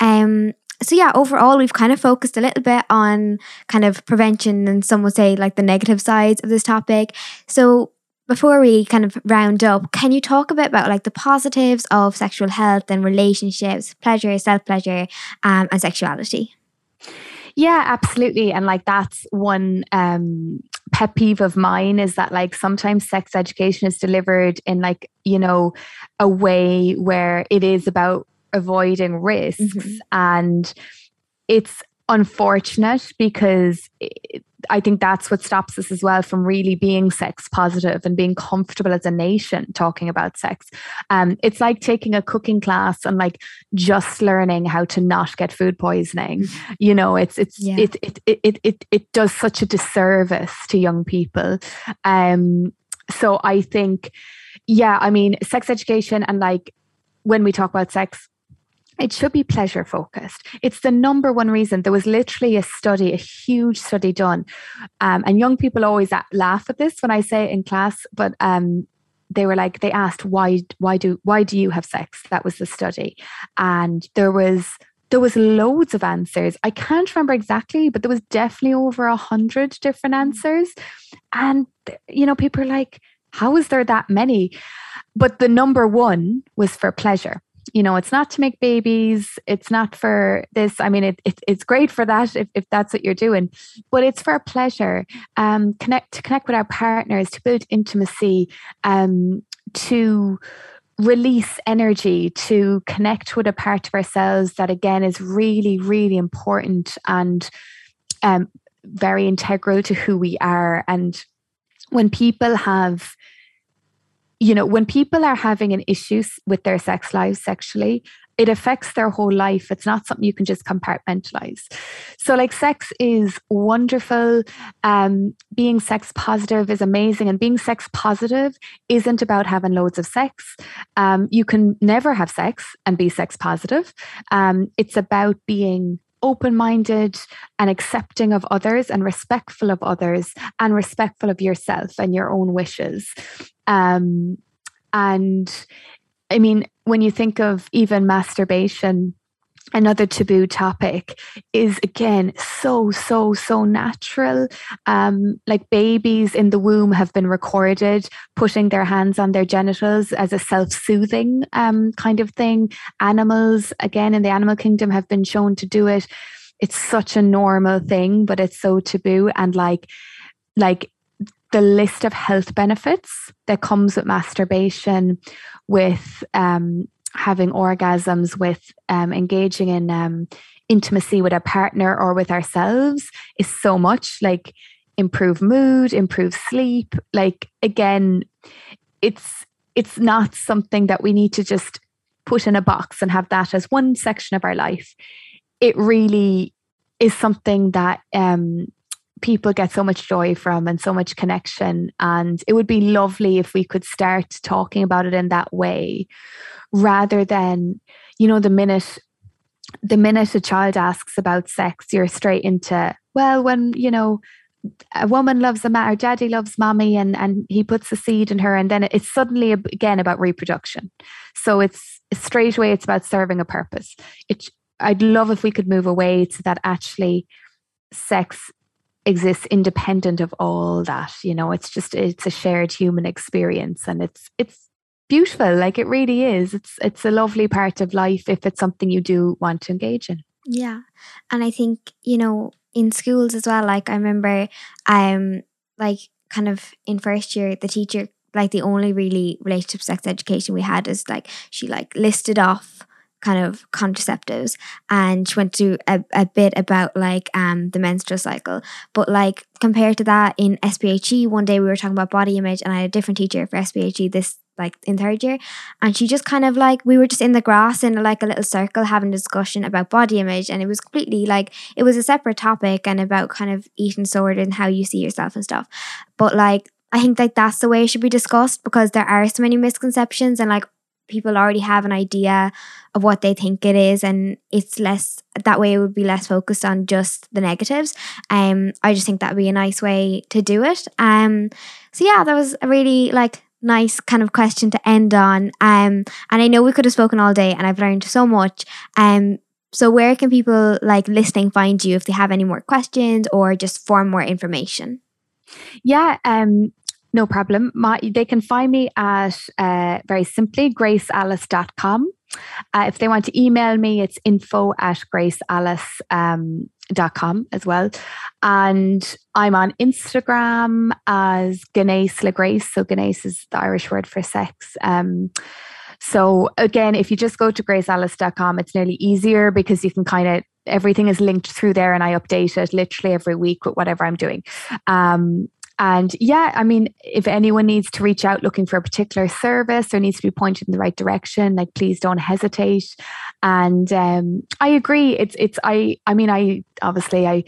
Um so yeah overall we've kind of focused a little bit on kind of prevention and some would say like the negative sides of this topic. So before we kind of round up can you talk a bit about like the positives of sexual health and relationships pleasure self-pleasure um, and sexuality? Yeah, absolutely. And like that's one um pet peeve of mine is that like sometimes sex education is delivered in like, you know, a way where it is about avoiding risks mm-hmm. and it's unfortunate because it, I think that's what stops us as well from really being sex positive and being comfortable as a nation talking about sex. Um, it's like taking a cooking class and like just learning how to not get food poisoning. You know, it's it's yeah. it, it, it it it it does such a disservice to young people. Um, so I think, yeah, I mean, sex education and like when we talk about sex, it should be pleasure focused. It's the number one reason. There was literally a study, a huge study done, um, and young people always laugh at this when I say it in class. But um, they were like, they asked why, why do, why do you have sex? That was the study, and there was there was loads of answers. I can't remember exactly, but there was definitely over a hundred different answers, and you know, people are like, how is there that many? But the number one was for pleasure you know it's not to make babies it's not for this i mean it, it it's great for that if, if that's what you're doing but it's for pleasure um connect to connect with our partners to build intimacy um to release energy to connect with a part of ourselves that again is really really important and um, very integral to who we are. And when people have you know when people are having an issue with their sex lives sexually it affects their whole life. It's not something you can just compartmentalize. So, like, sex is wonderful. Um, being sex positive is amazing. And being sex positive isn't about having loads of sex. Um, you can never have sex and be sex positive. Um, it's about being open minded and accepting of others and respectful of others and respectful of yourself and your own wishes. Um, and I mean, when you think of even masturbation, another taboo topic is again so so so natural. Um like babies in the womb have been recorded putting their hands on their genitals as a self-soothing um kind of thing. Animals again in the animal kingdom have been shown to do it. It's such a normal thing but it's so taboo. And like like the list of health benefits that comes with masturbation with um, having orgasms, with um, engaging in um, intimacy with a partner or with ourselves is so much like improve mood, improve sleep. Like again, it's it's not something that we need to just put in a box and have that as one section of our life. It really is something that um, people get so much joy from and so much connection. And it would be lovely if we could start talking about it in that way rather than, you know, the minute the minute a child asks about sex, you're straight into, well, when, you know, a woman loves a man or daddy loves mommy and and he puts the seed in her and then it's suddenly again about reproduction so it's straight away it's about serving a purpose it i'd love if we could move away to that actually sex exists independent of all that you know it's just it's a shared human experience and it's it's beautiful like it really is. It's it's a lovely part of life if it's something you do want to engage in. Yeah and i think you know in schools as well like i remember um like kind of in first year the teacher like the only really relationship sex education we had is like she like listed off kind of contraceptives. And she went to a, a bit about like um the menstrual cycle. But like compared to that in SPHE one day we were talking about body image and I had a different teacher for SPHE this like in third year. And she just kind of like we were just in the grass in like a little circle having a discussion about body image. And it was completely like it was a separate topic and about kind of eating disorder and how you see yourself and stuff. But like I think like that's the way it should be discussed because there are so many misconceptions and like people already have an idea of what they think it is and it's less that way it would be less focused on just the negatives. Um i just think that would be a nice way to do it. Um so yeah that was a really like nice kind of question to end on. Um and i know we could have spoken all day and i've learned so much. Um so where can people like listening find you if they have any more questions or just for more information? Yeah um no problem. My, they can find me at uh, very simply gracealice.com. Uh, if they want to email me, it's info at gracealice.com um, as well. And I'm on Instagram as Ganesh LaGrace. So Gnéas is the Irish word for sex. Um, so again, if you just go to gracealice.com, it's nearly easier because you can kind of everything is linked through there and I update it literally every week with whatever I'm doing. Um, and yeah, I mean, if anyone needs to reach out looking for a particular service or needs to be pointed in the right direction, like please don't hesitate. And um, I agree. It's it's I I mean I obviously I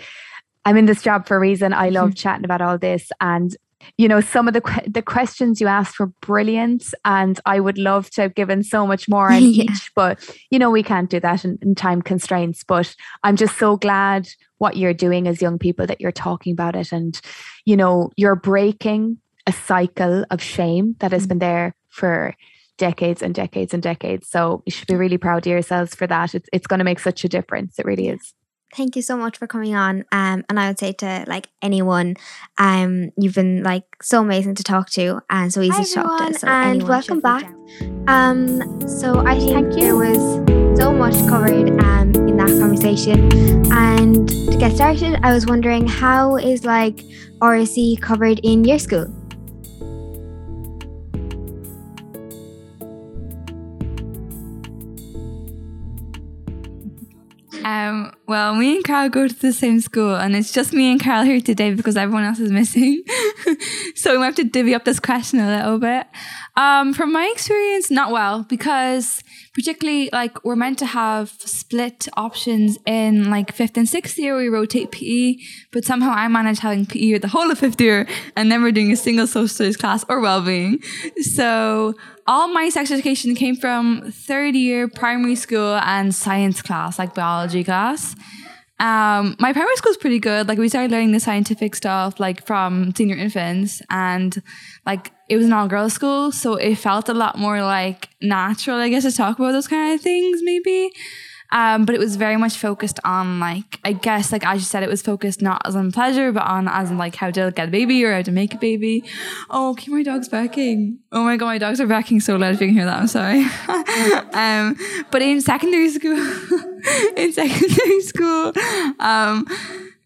I'm in this job for a reason. I love chatting about all this, and you know some of the the questions you asked were brilliant and i would love to have given so much more on yeah. each but you know we can't do that in, in, time constraints but i'm just so glad what you're doing as young people that you're talking about it and you know you're breaking a cycle of shame that has mm-hmm. been there for decades and decades and decades so you should be really proud of yourselves for that it's, it's going to make such a difference it really is thank you so much for coming on. Um, and I would say to like anyone, um, you've been like so amazing to talk to and so easy Hi, to talk to. So and welcome back. Um, so I think thank you. there was so much covered um in that conversation. And to get started, I was wondering how is like RSE covered in your school? Um, well, me and Carl go to the same school, and it's just me and Carl here today because everyone else is missing. so we have to divvy up this question a little bit. Um, from my experience, not well, because particularly like we're meant to have split options in like fifth and sixth year. We rotate PE, but somehow I manage having PE the whole of fifth year, and we're doing a single social studies class or well-being. So all my sex education came from third year primary school and science class, like biology class. Um, my primary school was pretty good. Like we started learning the scientific stuff like from senior infants and like it was an all girls school, so it felt a lot more like natural, I guess, to talk about those kind of things maybe. Um, but it was very much focused on like I guess like as you said, it was focused not as on pleasure, but on as in like how to get a baby or how to make a baby. Oh, okay, my dog's barking. Oh my god, my dogs are barking so loud if you can hear that. I'm sorry. um, but in secondary school, in secondary school, um,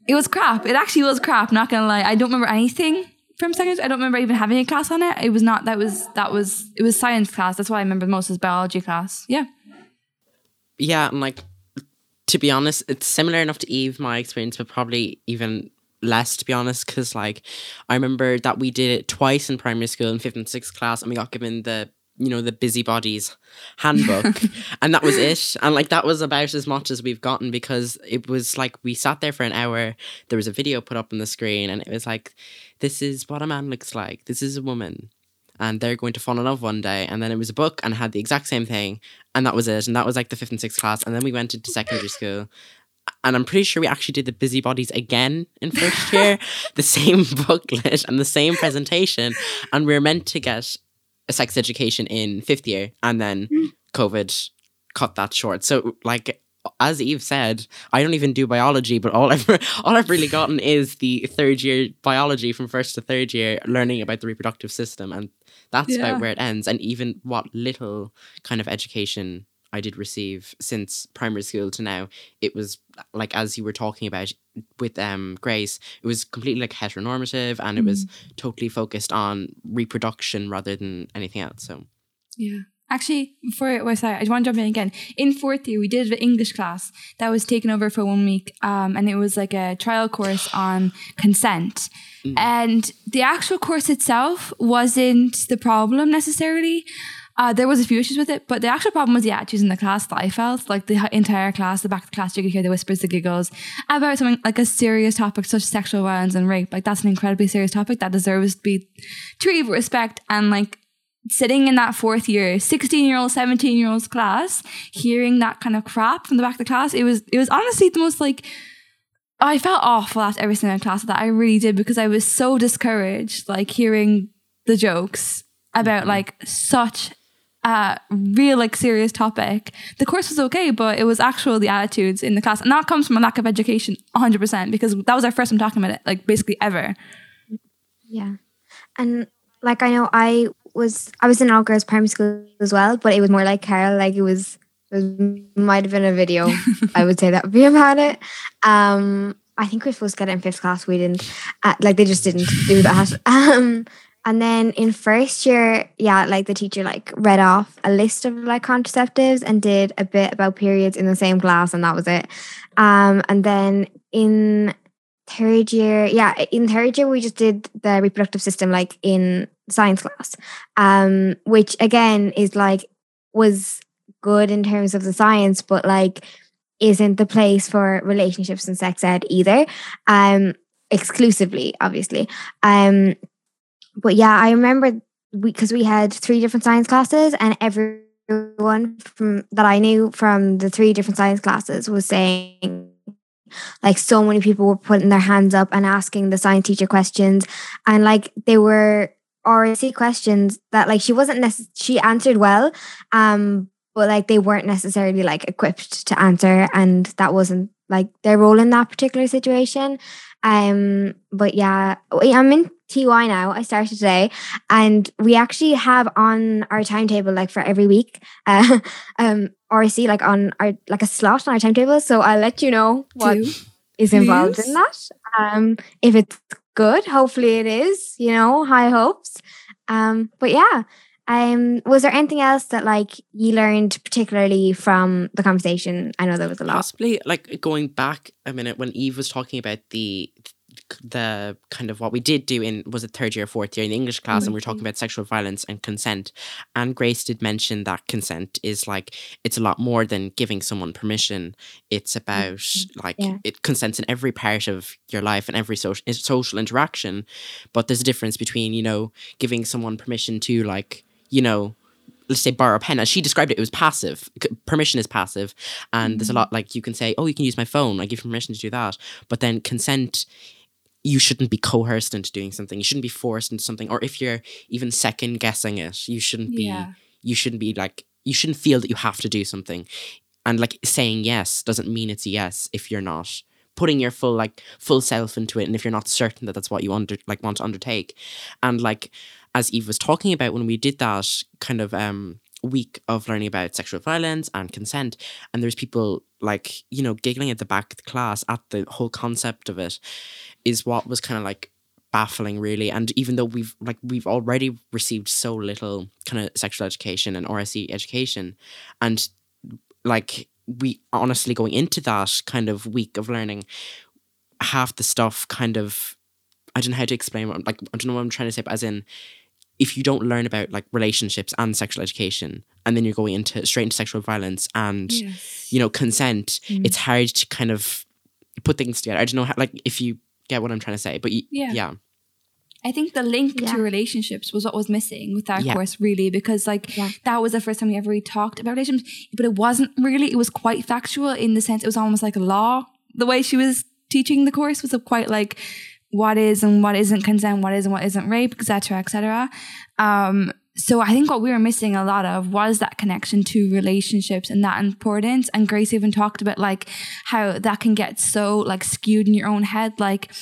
it was crap. It actually was crap. Not gonna lie, I don't remember anything from secondary. I don't remember even having a class on it. It was not. That was that was it was science class. That's what I remember most as biology class. Yeah yeah, and like to be honest, it's similar enough to Eve, my experience, but probably even less to be honest, because like I remember that we did it twice in primary school in fifth and sixth class, and we got given the you know the busybodies handbook and that was it. And like that was about as much as we've gotten because it was like we sat there for an hour there was a video put up on the screen and it was like this is what a man looks like. This is a woman and they're going to fall in love one day. And then it was a book and had the exact same thing. And that was it. And that was like the fifth and sixth class. And then we went into secondary school. And I'm pretty sure we actually did the busybodies again in first year, the same booklet and the same presentation. And we are meant to get a sex education in fifth year. And then COVID cut that short. So, like, as Eve said, I don't even do biology, but all I've all I've really gotten is the third year biology from first to third year, learning about the reproductive system, and that's yeah. about where it ends. And even what little kind of education I did receive since primary school to now, it was like as you were talking about with um Grace, it was completely like heteronormative and mm. it was mm. totally focused on reproduction rather than anything else. So yeah. Actually, before well, sorry, I just want to jump in again. In fourth year, we did an English class that was taken over for one week, um, and it was like a trial course on consent. Mm. And the actual course itself wasn't the problem necessarily. Uh, there was a few issues with it, but the actual problem was the attitudes in the class that I felt. Like the entire class, the back of the class, you could hear the whispers, the giggles about something like a serious topic such as sexual violence and rape. Like that's an incredibly serious topic that deserves to be treated with respect and like sitting in that fourth year 16 year old 17 year olds class hearing that kind of crap from the back of the class it was it was honestly the most like I felt awful after every single class that. I really did because I was so discouraged like hearing the jokes about mm-hmm. like such a real like serious topic. The course was okay but it was actual the attitudes in the class and that comes from a lack of education 100% because that was our first time talking about it like basically ever. Yeah. And like I know I was I was in all girls primary school as well, but it was more like Carol. Like it was, it was, might have been a video. I would say that would be about it. Um, I think we were supposed to get it in fifth class. We didn't. Uh, like they just didn't do that. Um, and then in first year, yeah, like the teacher like read off a list of like contraceptives and did a bit about periods in the same class, and that was it. Um, and then in third year, yeah, in third year we just did the reproductive system like in science class, um, which again is like was good in terms of the science, but like isn't the place for relationships and sex ed either. Um, exclusively, obviously. Um, but yeah, I remember because we, we had three different science classes, and everyone from that I knew from the three different science classes was saying like so many people were putting their hands up and asking the science teacher questions. And like they were RSE questions that like she wasn't necess- she answered well um but like they weren't necessarily like equipped to answer. And that wasn't like their role in that particular situation. Um but yeah I'm in TY now. I started today. And we actually have on our timetable like for every week uh, um RSE like on our like a slot on our timetable so I'll let you know what Two. is involved Please. in that um if it's good. Hopefully it is, you know, high hopes. Um, but yeah, Um, was there anything else that like you learned particularly from the conversation? I know there was a lot. Possibly like going back a minute when Eve was talking about the the kind of what we did do in was it third year, or fourth year in the English class, and we are talking about sexual violence and consent. And Grace did mention that consent is like it's a lot more than giving someone permission. It's about mm-hmm. like yeah. it consents in every part of your life and every social social interaction. But there's a difference between you know giving someone permission to like you know let's say borrow a pen as she described it it was passive permission is passive and mm-hmm. there's a mm-hmm. lot like you can say oh you can use my phone i give you permission to do that but then consent you shouldn't be coerced into doing something. You shouldn't be forced into something. Or if you're even second guessing it, you shouldn't be yeah. you shouldn't be like you shouldn't feel that you have to do something. And like saying yes doesn't mean it's a yes if you're not putting your full like full self into it and if you're not certain that that's what you under like want to undertake. And like as Eve was talking about when we did that kind of um week of learning about sexual violence and consent and there's people like you know giggling at the back of the class at the whole concept of it is what was kind of like baffling really. And even though we've like we've already received so little kind of sexual education and RSE education and like we honestly going into that kind of week of learning half the stuff kind of I don't know how to explain what like I don't know what I'm trying to say but as in if you don't learn about like relationships and sexual education and then you're going into straight into sexual violence and yes. you know consent mm. it's hard to kind of put things together i don't know how like if you get what i'm trying to say but yeah yeah I think the link yeah. to relationships was what was missing with that yeah. course, really, because like yeah. that was the first time we ever really talked about relationships, but it wasn't really. It was quite factual in the sense it was almost like a law. The way she was teaching the course was quite like what is and what isn't consent, what is and what isn't rape, etc., etc. Um, so I think what we were missing a lot of was that connection to relationships and that importance. And Grace even talked about like how that can get so like skewed in your own head, like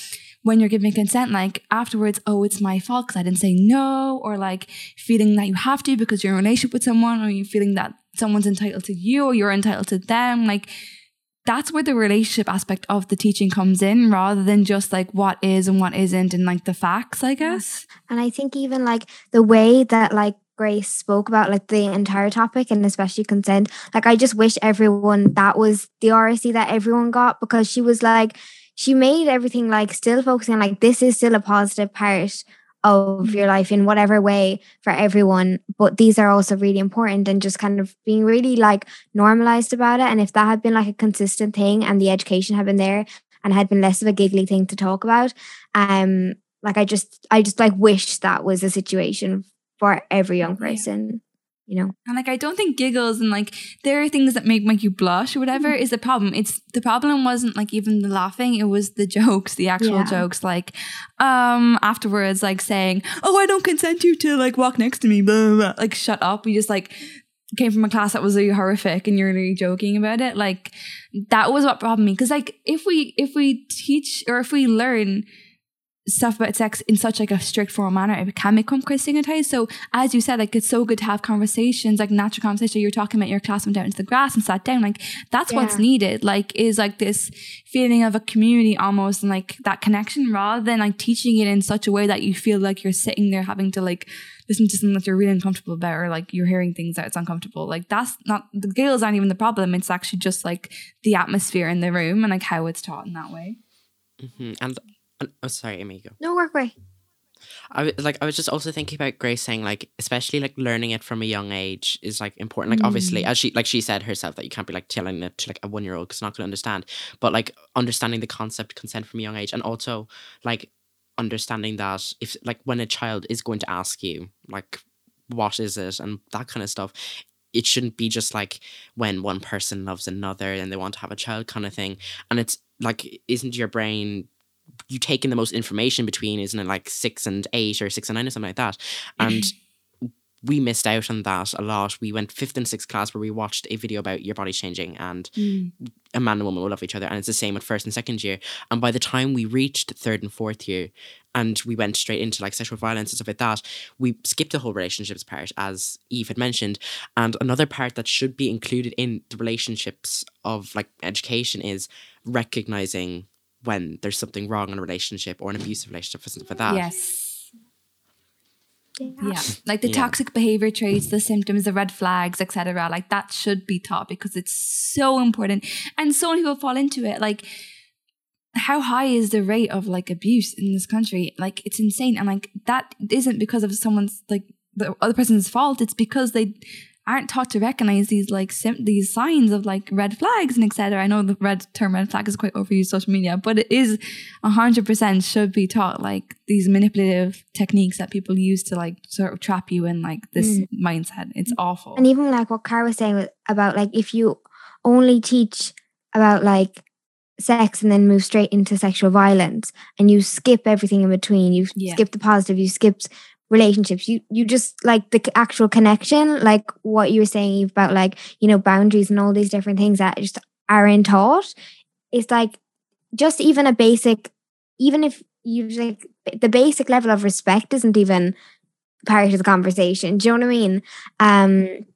when you're giving consent, like afterwards, oh, it's my fault because I didn't say no, or like feeling that you have to because you're in a relationship with someone, or you feeling that someone's entitled to you or you're entitled to them. Like that's where the relationship aspect of the teaching comes in rather than just like what is and what isn't and like the facts, I guess. And I think even like the way that like Grace spoke about like the entire topic and especially consent, like I just wish everyone that was the RSE that everyone got because she was like, she made everything like still focusing on like this is still a positive part of your life in whatever way for everyone but these are also really important and just kind of being really like normalized about it. And if that had been like a consistent thing and the education had been there and had been less of a giggly thing to talk about um like i just i just like wish that was a situation for every young person you know and like i don't think giggles and like there are things that make make you blush or whatever mm-hmm. is the problem it's the problem wasn't like even the laughing it was the jokes the actual yeah. jokes like um afterwards like saying oh i don't consent you to like walk next to me blah, blah, blah. like shut up we just like came from a class that was really horrific and you're really joking about it like that was what bothered me because like if we if we teach or if we learn stuff about sex in such like a strict formal manner, it can become quite stigmatized. So as you said, like it's so good to have conversations, like natural conversation. You're talking about your class went down into the grass and sat down. Like that's yeah. what's needed. Like is like this feeling of a community almost and like that connection rather than like teaching it in such a way that you feel like you're sitting there having to like listen to something that you're really uncomfortable about or like you're hearing things that it's uncomfortable. Like that's not the giggles aren't even the problem. It's actually just like the atmosphere in the room and like how it's taught in that way. Mm-hmm. And Oh, sorry, Amigo. No work way. I was like I was just also thinking about Grace saying like especially like learning it from a young age is like important like mm. obviously as she like she said herself that you can't be like telling it to like a one year old because not going to understand but like understanding the concept consent from a young age and also like understanding that if like when a child is going to ask you like what is it and that kind of stuff it shouldn't be just like when one person loves another and they want to have a child kind of thing and it's like isn't your brain you take in the most information between, isn't it like six and eight or six and nine or something like that? And we missed out on that a lot. We went fifth and sixth class where we watched a video about your body changing and mm. a man and woman will love each other. And it's the same with first and second year. And by the time we reached third and fourth year and we went straight into like sexual violence and stuff like that, we skipped the whole relationships part, as Eve had mentioned. And another part that should be included in the relationships of like education is recognizing when there's something wrong in a relationship or an abusive relationship or something like that. Yes. yeah like the Yeah. toxic behavior traits the symptoms the red flags etc like that should be taught because it's so important and so many people fall into it like how high is the rate of like abuse in this country like it's insane and like that isn't because of someone's like the other person's fault it's because they aren't taught to recognize these like sim- these signs of like red flags and etc. I know the red term red flag is quite overused social media, but it is hundred percent should be taught like these manipulative techniques that people use to like sort of trap you in like this mm. mindset. It's mm. awful. And even like what Cara was saying about like if you only teach about like sex and then move straight into sexual violence and you skip everything in between, you Yeah. skip the positive, you skip relationships, you you just like the actual connection, like what you were saying about like, you know, boundaries and all these different things that just aren't taught. It's like just even a basic, even if you like the basic level of respect isn't even part of the conversation. Do you know what I mean? Um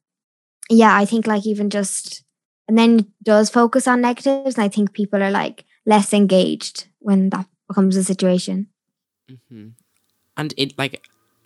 yeah, I think like even just and then does focus on negatives, and I think people are like less engaged when that becomes a situation. mm-hmm And it like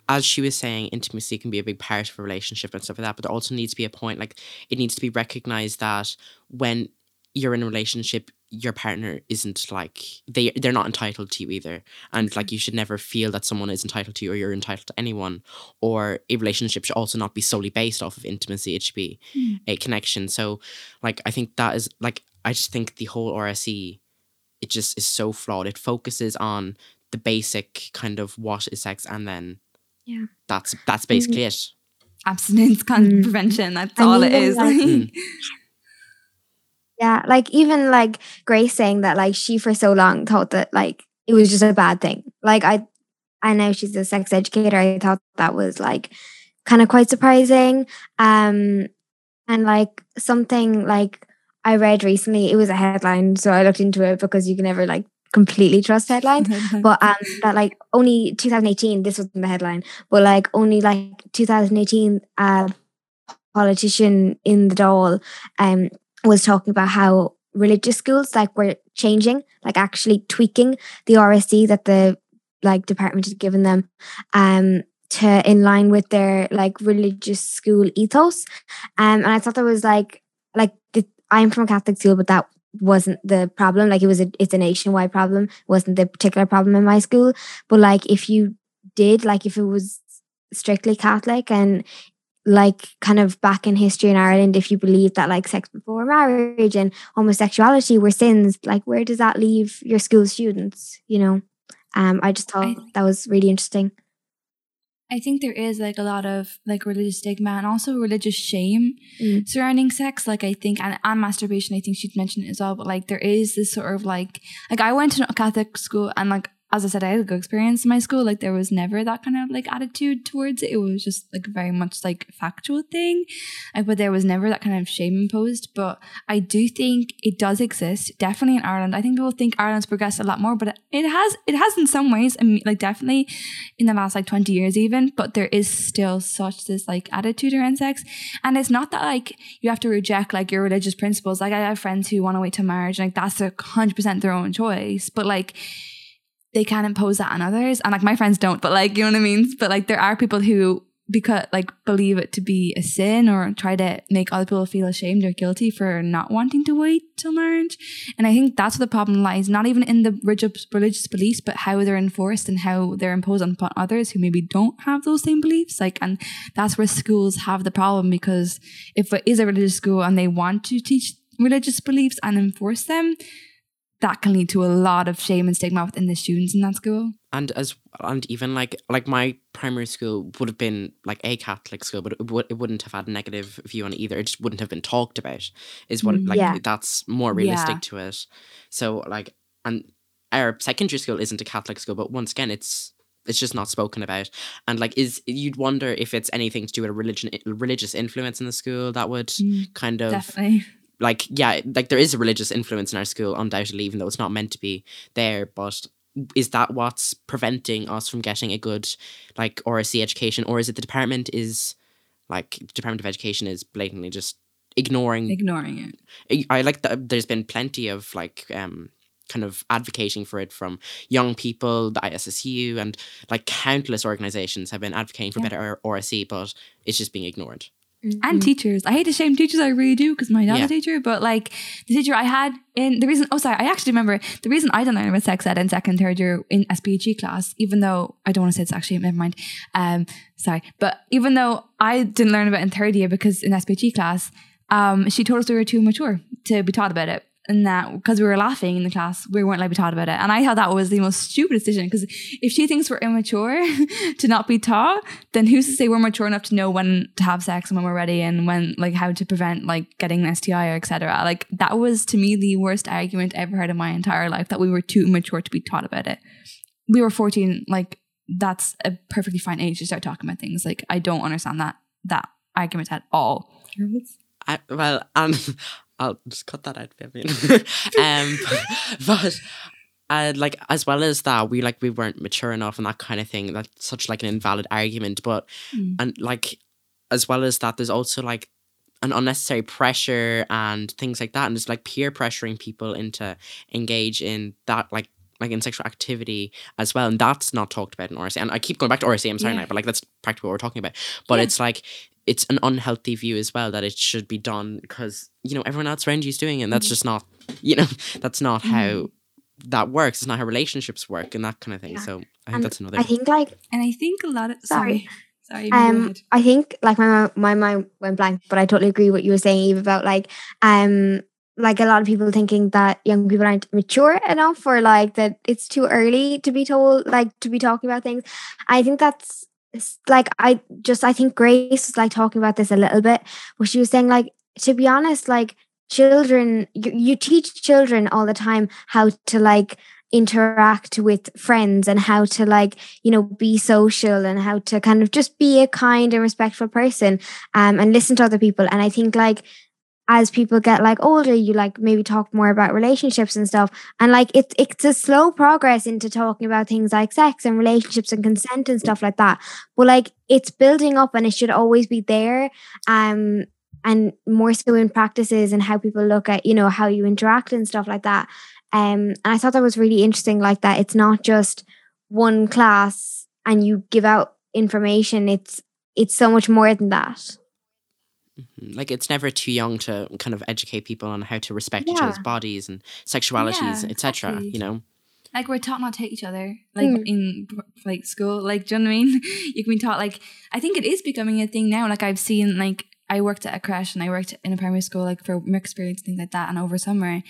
as she was saying, intimacy can be a big part of a relationship and stuff like that, but there also needs to be a point like it needs to be recognized that when you're in a relationship, your partner isn't like they they're not entitled to you either. And like mm-hmm. you should never feel that someone is entitled to you or you're entitled to anyone. Or a relationship should also not be solely based off of intimacy. It should be mm. a connection. So like I think that is like I just think the whole RSE it just is so flawed. It focuses on the basic kind of what is sex and then Yeah. that's that's basically it. Abstinence con- Mm. prevention. That's And all it even, like- Mm. Yeah, like even like Grace saying that like she for so long thought that like it was just a bad thing. Like I I know she's a sex educator. I thought that was like kind of quite surprising. Um and like something like I read recently, it was a headline, so I looked into it because you can never like completely trust headlines. but um that like only 2018 this was the headline but like only like 2018 uh politician in the Dáil um was talking about how religious schools like were changing like actually tweaking the RSE that the like department had given them um to in line with their like religious school ethos um and I thought that was like like the, I'm from a Catholic school but that wasn't the problem like it was a it's a nationwide problem wasn't the particular problem in my school. But like if you did like if it was strictly catholic and like kind of back in history in ireland if you believe that like sex before marriage and homosexuality were sins like where does that leave your school students you know? Um i just thought I- that was really interesting I think there is like a lot of like religious stigma and also religious shame Mm. surrounding sex. Like I think and, and masturbation, I think she'd mentioned it as well. But like there is this sort of like like I went to a Catholic school and like as I said, I had a good experience in my school. Like there was never that kind of like attitude towards it. It was just like very much like factual thing. Like but there was never that kind of shame imposed. But I do think it does exist, definitely in Ireland. I think people think Ireland's progressed a lot more, but it has it has in some ways. I mean, like definitely in the last like 20 years even but there is still such this like attitude around sex and it's not that like you have to reject like your religious principles like i have friends who want to wait till marriage and like that's a 100% their own choice but like they can impose that on others. And like my friends don't but like you know what i mean? But like there are people who because like believe it to be a sin or try to make other people feel ashamed or guilty for not wanting to wait till marriage. And I think that's where the problem lies, not even in the religious, religious beliefs, but how they're enforced and how they're imposed upon others who maybe don't have those same beliefs. Like, and that's where schools have the problem because if it is a religious school and they want to teach religious beliefs and enforce them, that can lead to a lot of shame and stigma within the students in that school. and as and even like like my primary school would have been like a Catholic school, but it, would, it wouldn't have had a negative view on it either. It just wouldn't have been talked about. Is what Mm, like yeah. that's more realistic Yeah. to it. So like and our secondary school isn't a Catholic school, but once again, it's it's just not spoken about. And like, is you'd wonder if it's anything to do with a religion religious influence in the school that would kind of Definitely. Like yeah like there is a religious influence in our school undoubtedly even though it's not meant to be there but is that what's preventing us from getting a good like RSE education or is it the department is like department of education is blatantly just ignoring Ignoring it. I- like that there's been plenty of like um kind of advocating for it from young people, the ISSU, and like countless organizations have been advocating for Yeah. better RSE, but it's just being ignored. And teachers. I hate to shame teachers, I really do, because my dad's Yeah. a teacher. But like the teacher I had in the reason, oh sorry, I actually remember the reason I didn't learn about sex ed in second, third year in SPHE class, even though I don't want to say it's actually never mind. Um, sorry, but even though I didn't learn about it in third year because in SPHE class, um, she told us we were too mature to be taught about it. And that because we were laughing in the class, we weren't allowed to be taught about it. And I thought that was the most stupid decision because if she thinks we're immature to not be taught, then who's to say we're mature enough to know when to have sex and when we're ready and when like how to prevent like getting an STI or etc. Like that was to me the worst argument I ever heard in my entire life that we were too immature to be taught about it. We were 14, like that's a perfectly fine age to start talking about things. Like I don't understand that that argument at all. I, well, and I'll just cut that out, um, but uh, like as well as that, we like we weren't mature enough and that kind of thing. That's such like an invalid argument. But Mm. and like as well as that, there's also like an unnecessary pressure and things like that, and it's like peer pressuring people into engage in that like like in sexual activity as well, and that's not talked about in RSE. And I keep going back to RSE. I'm sorry Yeah. now, but like that's practically what we're talking about. But Yeah. it's like it's an unhealthy view as well that it should be done because you know everyone else around you is doing it. And that's just not you know that's not how that works. It's not how relationships work and that kind of thing. Yeah. So I think And that's another. I think like And I think a lot of Sorry. sorry, sorry. um. I think like my my mind went blank, but I totally agree what you were saying, Eve, about like um like a lot of people thinking that young people aren't mature enough or like that it's too early to be told like to be talking about things. I think that's it's like I just I think Grace was like talking about this a little bit, but she was saying like to be honest, like children you, you teach children all the time how to like interact with friends and how to like you know be social and how to kind of just be a kind and respectful person um and listen to other people. And i think like as people get like older you like maybe talk more about relationships and stuff. And like it's it's a slow progress into talking about things like sex and relationships and consent and stuff like that. But like it's building up and it should always be there um and more so in practices and how people look at you know how you interact and stuff like that. Um and i thought that was really interesting like that it's not just one class and you give out information. It's it's so much more than that. Like it's never too young to kind of educate people on how to respect each other's bodies and sexualities, Yeah, etc. exactly. You know, like we're taught not to hate each other like Mm. in like school like do you know what I mean you can be taught like I think it is becoming a thing now like I've seen like I worked at a crash and I worked in a primary school like for work experience things like that and over summer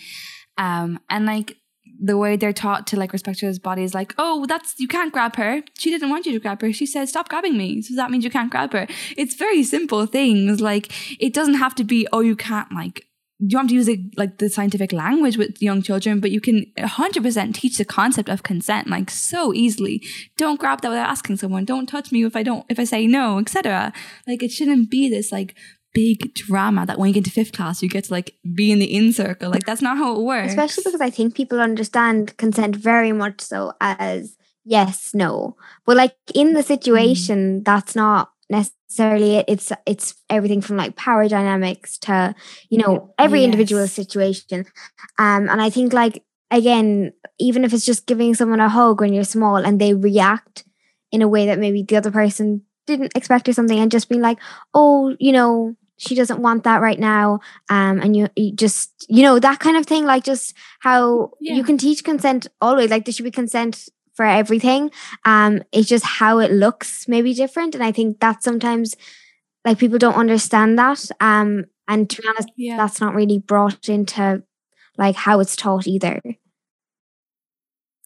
um and like the way they're taught to like respect each other's bodies like oh that's you can't grab her she didn't want you to grab her she said stop grabbing me so that means you can't grab her it's very simple things like it doesn't have to be oh you can't like you don't have to use like the scientific language with young children, but you can 100% teach the concept of consent like so easily. Don't grab that without asking someone. Don't touch me if I don't if I say no, etc. Like it shouldn't be this like big drama that when you get to fifth class you get to like be in the in circle. Like that's not how it works. especially because i think people understand consent very much so as yes no. But like in the situation that's not necessarily it. It's it's everything from like power dynamics to you know every individual situation. Um and i think like again even if it's just giving someone a hug when you're small and they react in a way that maybe the other person didn't expect or something and just being like oh you know she doesn't want that right now um and you, you just you know that kind of thing like just how Yeah. you can teach consent always like there should be consent for everything um it's just how it looks maybe different and i think that sometimes like people don't understand that um and to be honest yeah. that's not really brought into like how it's taught either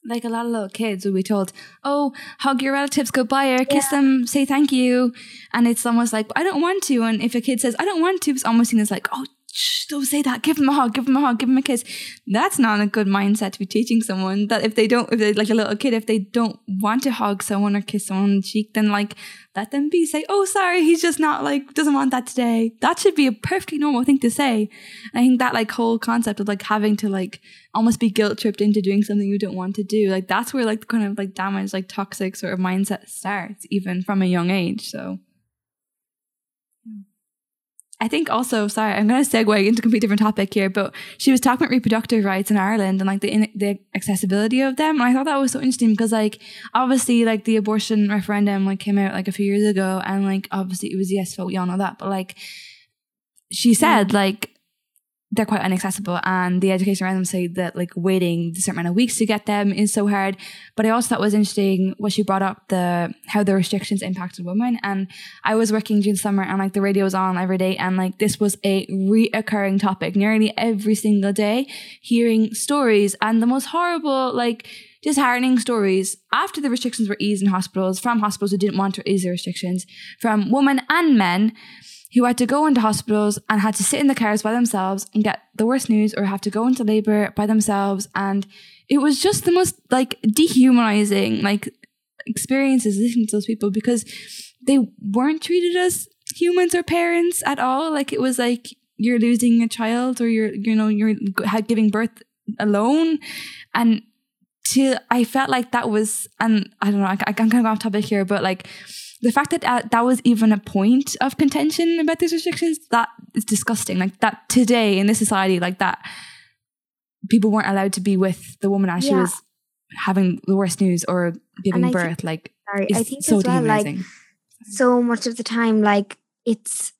like a lot of little kids will be told, "Oh, hug your relatives goodbye or kiss them, say thank you," and it's almost like I don't want to. And if a kid says I don't want to, it's almost seen as like, "Oh, shh, don't say that. Give them a hug. Give them a hug. Give them a kiss." That's not a good mindset to be teaching someone. That if they don't, if they're like a little kid, if they don't want to hug someone or kiss someone on the cheek, then like let them be. Say, "Oh, sorry, he's just not like doesn't want that today." That should be a perfectly normal thing to say. I think that like whole concept of like having to like almost be guilt tripped into doing something you don't want to do. Like that's where like the kind of like damage, like toxic sort of mindset starts, even from a young age. So I think also, sorry, I'm going to segue into a completely different topic here, but she was talking about reproductive rights in Ireland and like the in, the accessibility of them. And I thought that was so interesting because like obviously like the abortion referendum like came out like a few years ago, and like obviously it was yes vote. We all know that, but like she said mm. like they're quite inaccessible. And the education around them say that like waiting a certain amount of weeks to get them is so hard. But i also thought was interesting what she brought up the how the restrictions impacted women. And i was working during the summer and like the radio was on every day. And like this was a reoccurring topic nearly every single day hearing stories and the most horrible like disheartening stories after the restrictions were eased in hospitals from hospitals who didn't want to ease the restrictions from women and men who had to go into hospitals and had to sit in the cars by themselves and get the worst news or have to go into labor by themselves. And it was just the most like dehumanizing like experiences listening to those people because they weren't treated as humans or parents at all. Like it was like you're losing a child or you're, you know, you're giving birth alone. And to, I felt like that was, and I don't know, I, I can kind of off topic here, but like, the fact that uh, that was even a point of contention about these restrictions that is disgusting like that today in this society like that people weren't allowed to be with the woman as yeah. she was having the worst news or giving birth think, like sorry i think so as well like so much of the time like it's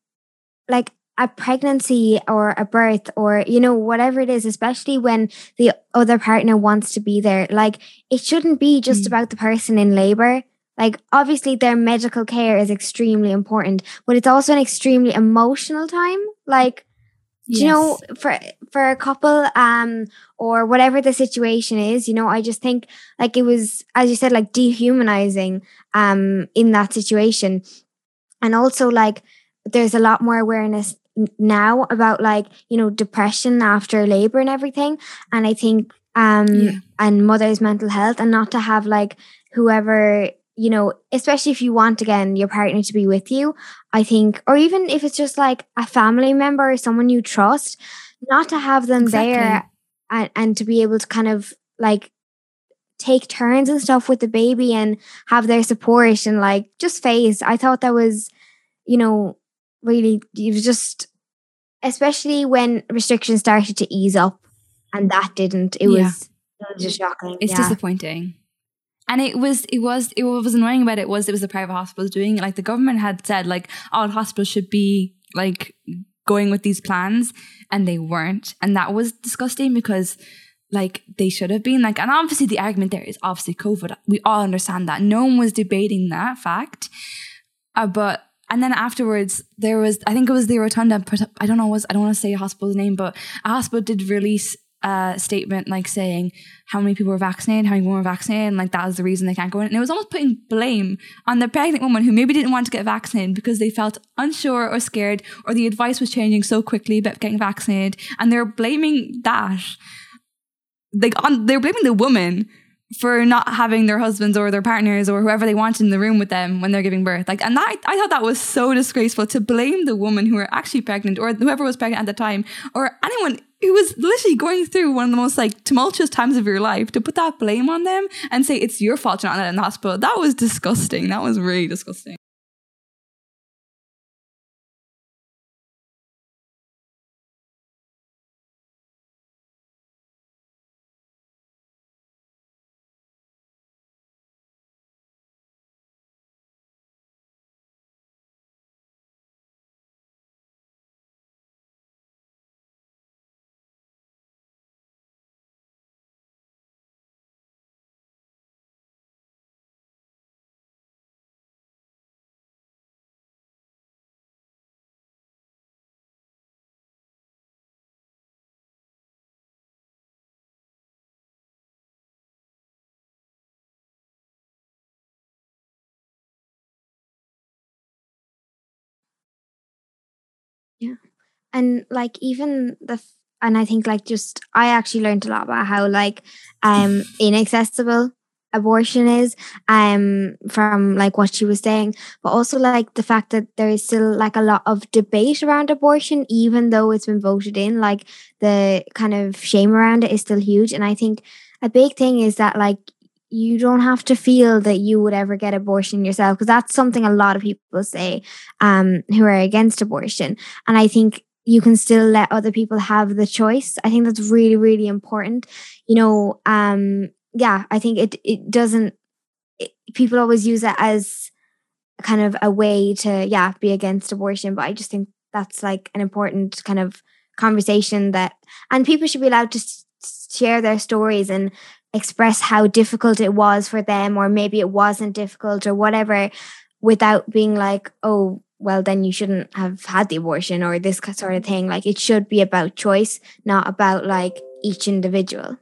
like a pregnancy or a birth or you know whatever it is especially when the other partner wants to be there like it shouldn't be just mm. about the person in labor like, obviously, their medical care is extremely important, but it's also an extremely emotional time. Like, yes. you know, for for a couple, um, or whatever the situation is, you know, I just think like it was, as you said, like dehumanizing, um, in that situation, and also like there's a lot more awareness now about like you know depression after labor and everything, and I think um yeah. and mother's mental health, and not to have like whoever you know, especially if you want again your partner to be with you, I think, or even if it's just like a family member or someone you trust, not to have them exactly. there and, and to be able to kind of like take turns and stuff with the baby and have their support and like just face. I thought that was, you know, really, it was just, especially when restrictions started to ease up and that didn't, it yeah. was, it was just shocking. It's yeah. disappointing. And it was, it was, it was annoying about it was it was the private hospitals doing it. Like the government had said, like all hospitals should be like going with these plans, and they weren't, and that was disgusting because like they should have been. Like and obviously the argument there is obviously covid. We all understand that. No one was debating that fact. Uh, but and then afterwards there was i think it was the rotunda i don't know was i don't want to say a hospital's name but a hospital did release a statement like saying how many people were vaccinated, how many women were vaccinated, and like that is the reason they can't go in. And it was almost putting blame on the pregnant woman who maybe didn't want to get vaccinated because they felt unsure or scared, or the advice was changing so quickly about getting vaccinated, and they're blaming that. Like on, they're blaming the woman for not having their husbands or their partners or whoever they want in the room with them when they're giving birth. Like, and that I thought that was so disgraceful to blame the woman who were actually pregnant or whoever was pregnant at the time or anyone who was literally going through one of the most like tumultuous times of your life to put that blame on them and say it's your fault you're not in the hospital. That was disgusting. That was really disgusting. And like even the and I think like just I actually learned a lot about how like um inaccessible abortion is um from like what she was saying but also like the fact that there is still like a lot of debate around abortion even though it's been voted in like the kind of shame around it is still huge and i think a big thing is that like you don't have to feel that you would ever get abortion yourself because that's something a lot of people say um, who are against abortion and i think you can still let other people have the choice. I think that's really really important. You know um yeah i think it it doesn't it, people always use it as kind of a way to yeah be against abortion but i just think that's like an important kind of conversation that and people should be allowed to s- share their stories and express how difficult it was for them or maybe it wasn't difficult or whatever without being like oh well then you shouldn't have had the abortion or this sort of thing like it should be about choice not about like each individual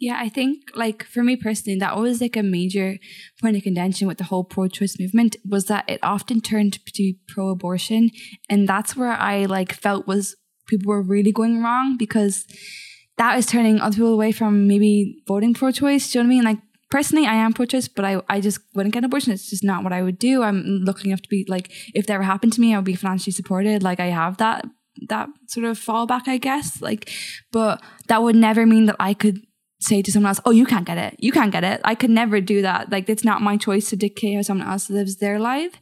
Yeah, I think like for me personally, that was like a major point of contention with the whole pro-choice movement was that it often turned to pro-abortion, and that's where I like felt was people were really going wrong because that is turning other people away from maybe voting pro-choice. Do you know what I mean? Like personally, I am pro-choice, but I I just wouldn't get an abortion. It's just not what I would do. I'm lucky enough to be like if that ever happened to me, I would be financially supported. Like I have that that sort of fallback, I guess. Like, but that would never mean that I could say to someone else, "Oh, you can't get it. You can't get it." I could never do that. Like, it's not my choice to dictate how someone else lives their life.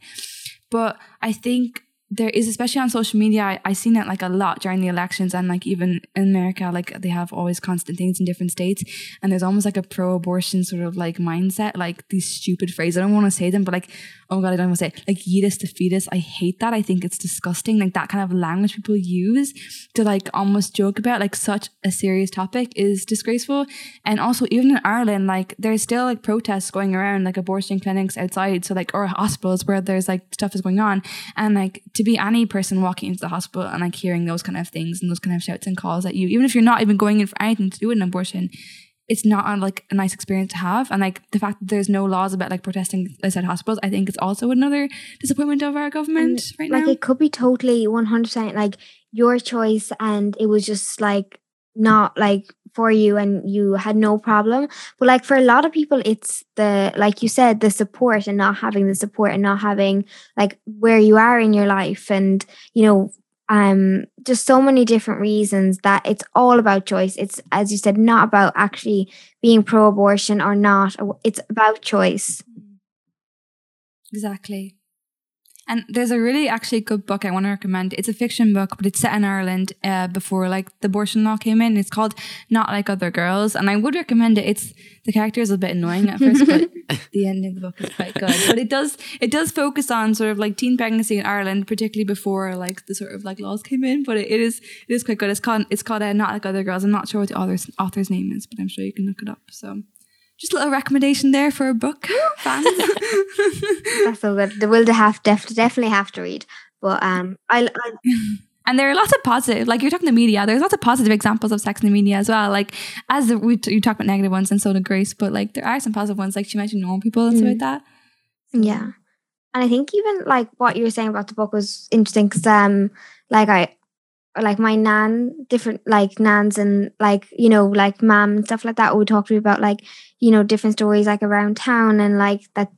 But I think there is, especially on social media, I, I seen it like a lot during the elections and like even in America, like they have always constant things in different states. And there's almost like a pro abortion sort of like mindset, like these stupid phrases. I don't want to say them, but like, oh God, I don't want to say it. like yeetus to fetus. I hate that. I think it's disgusting. Like that kind of language people use to like almost joke about like such a serious topic is disgraceful. And also, even in Ireland, like there's still like protests going around, like abortion clinics outside. So, like, or hospitals where there's like stuff is going on. And like to be any person walking into the hospital and like hearing those kind of things and those kind of shouts and calls at you, even if you're not even going in for anything to do with an abortion, it's not a, like a nice experience to have. And like the fact that there's no laws about like protesting outside hospitals, I think it's also another disappointment of our government And, right like now. Like it could be totally 100% like your choice and it was just like not like for you and you had no problem. But like for a lot of people it's the like you said the support and not having the support and not having like where you are in your life and you know um just so many different reasons that it's all about choice. It's as you said not about actually being pro abortion or not. It's about choice. Exactly. And there's a really actually good book I want to recommend. It's a fiction book, but it's set in Ireland uh, before like the abortion law came in. It's called Not Like Other Girls, and I would recommend it. It's the character is a bit annoying at first, but the end of the book is quite good. But it does it does focus on sort of like teen pregnancy in Ireland, particularly before like the sort of like laws came in. But it, it is it is quite good. It's called it's called uh, Not Like Other Girls. I'm not sure what the author's author's name is, but I'm sure you can look it up. So. Just a little recommendation there for a book fans. that's so good the will to have def- definitely have to read but um I, I And there are lots of positive, like you're talking the media. There's lots of positive examples of sex in the media as well. Like as the, we you talk about negative ones, and so did Grace. But like there are some positive ones, like she mentioned normal people and stuff Mm. like that. Yeah. And I think even like what you were saying about the book was interesting because um like I like my nan different like nans and like you know like mom and stuff like that would talk to me about like you know different stories like around town and like that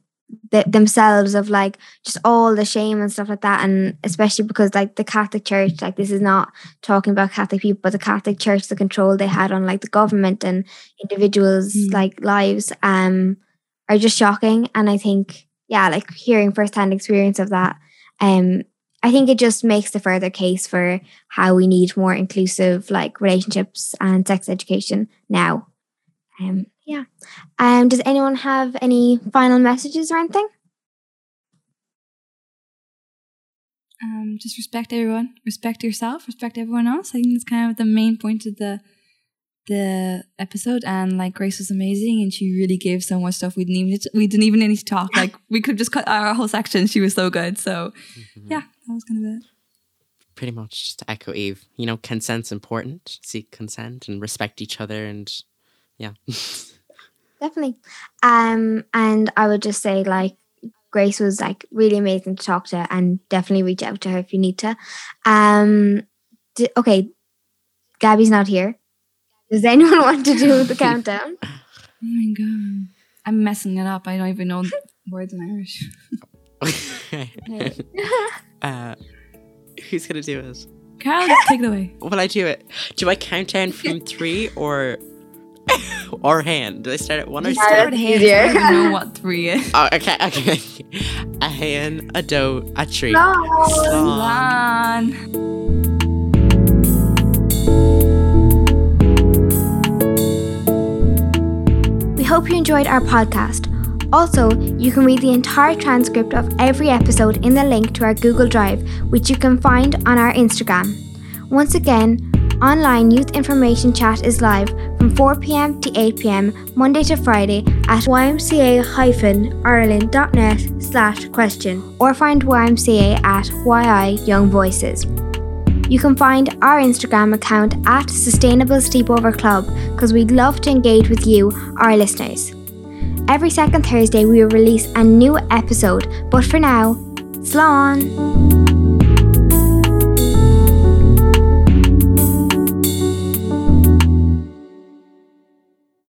th- themselves of like just all the shame and stuff like that and especially because like the Catholic Church like this is not talking about Catholic people but the Catholic Church the control they had on like the government and individuals Mm. like lives um are just shocking and I think yeah like hearing firsthand experience of that um I think it just makes the further case for how we need more inclusive like relationships and sex education now. Um yeah. Um does anyone have any final messages or anything? Um, just respect everyone, respect yourself, respect everyone else. I think that's kind of the main point of the the episode. And like Grace was amazing, and she really gave so much stuff. We didn't even we didn't even need to talk. Like we could just cut our whole section. She was so good. So yeah, that was kind of it. Pretty much just to echo Eve. You know, consent's important. Seek consent and respect each other and yeah. definitely um and I would just say like Grace was like really amazing to talk to and definitely reach out to her if you need to um d- okay Gabby's not here does anyone want to do the countdown Oh my god, I'm messing it up. I don't even know the words in Irish. uh, who's gonna do it? Carol, take it away. Will I do it? Do I count down from three or or hand. Do I start at one or Yeah, two? that's Start hands. easier. I don't know what three is. Oh, okay, okay. a haon, a dó, a trí. Sloan. Slan. Lan. We hope you enjoyed our podcast. Also, you can read the entire transcript of every episode in the link to our Google Drive, which you can find on our Instagram. Once again, online youth information chat is live from 4pm to 8pm Monday to Friday at ymca-ireland.net slash question or find YMCA at YI Young Voices. You can find our Instagram account at Sustainable Sleepover Club because we'd love to engage with you, our listeners. Every second Thursday, we will release a new episode, but for now, Slán!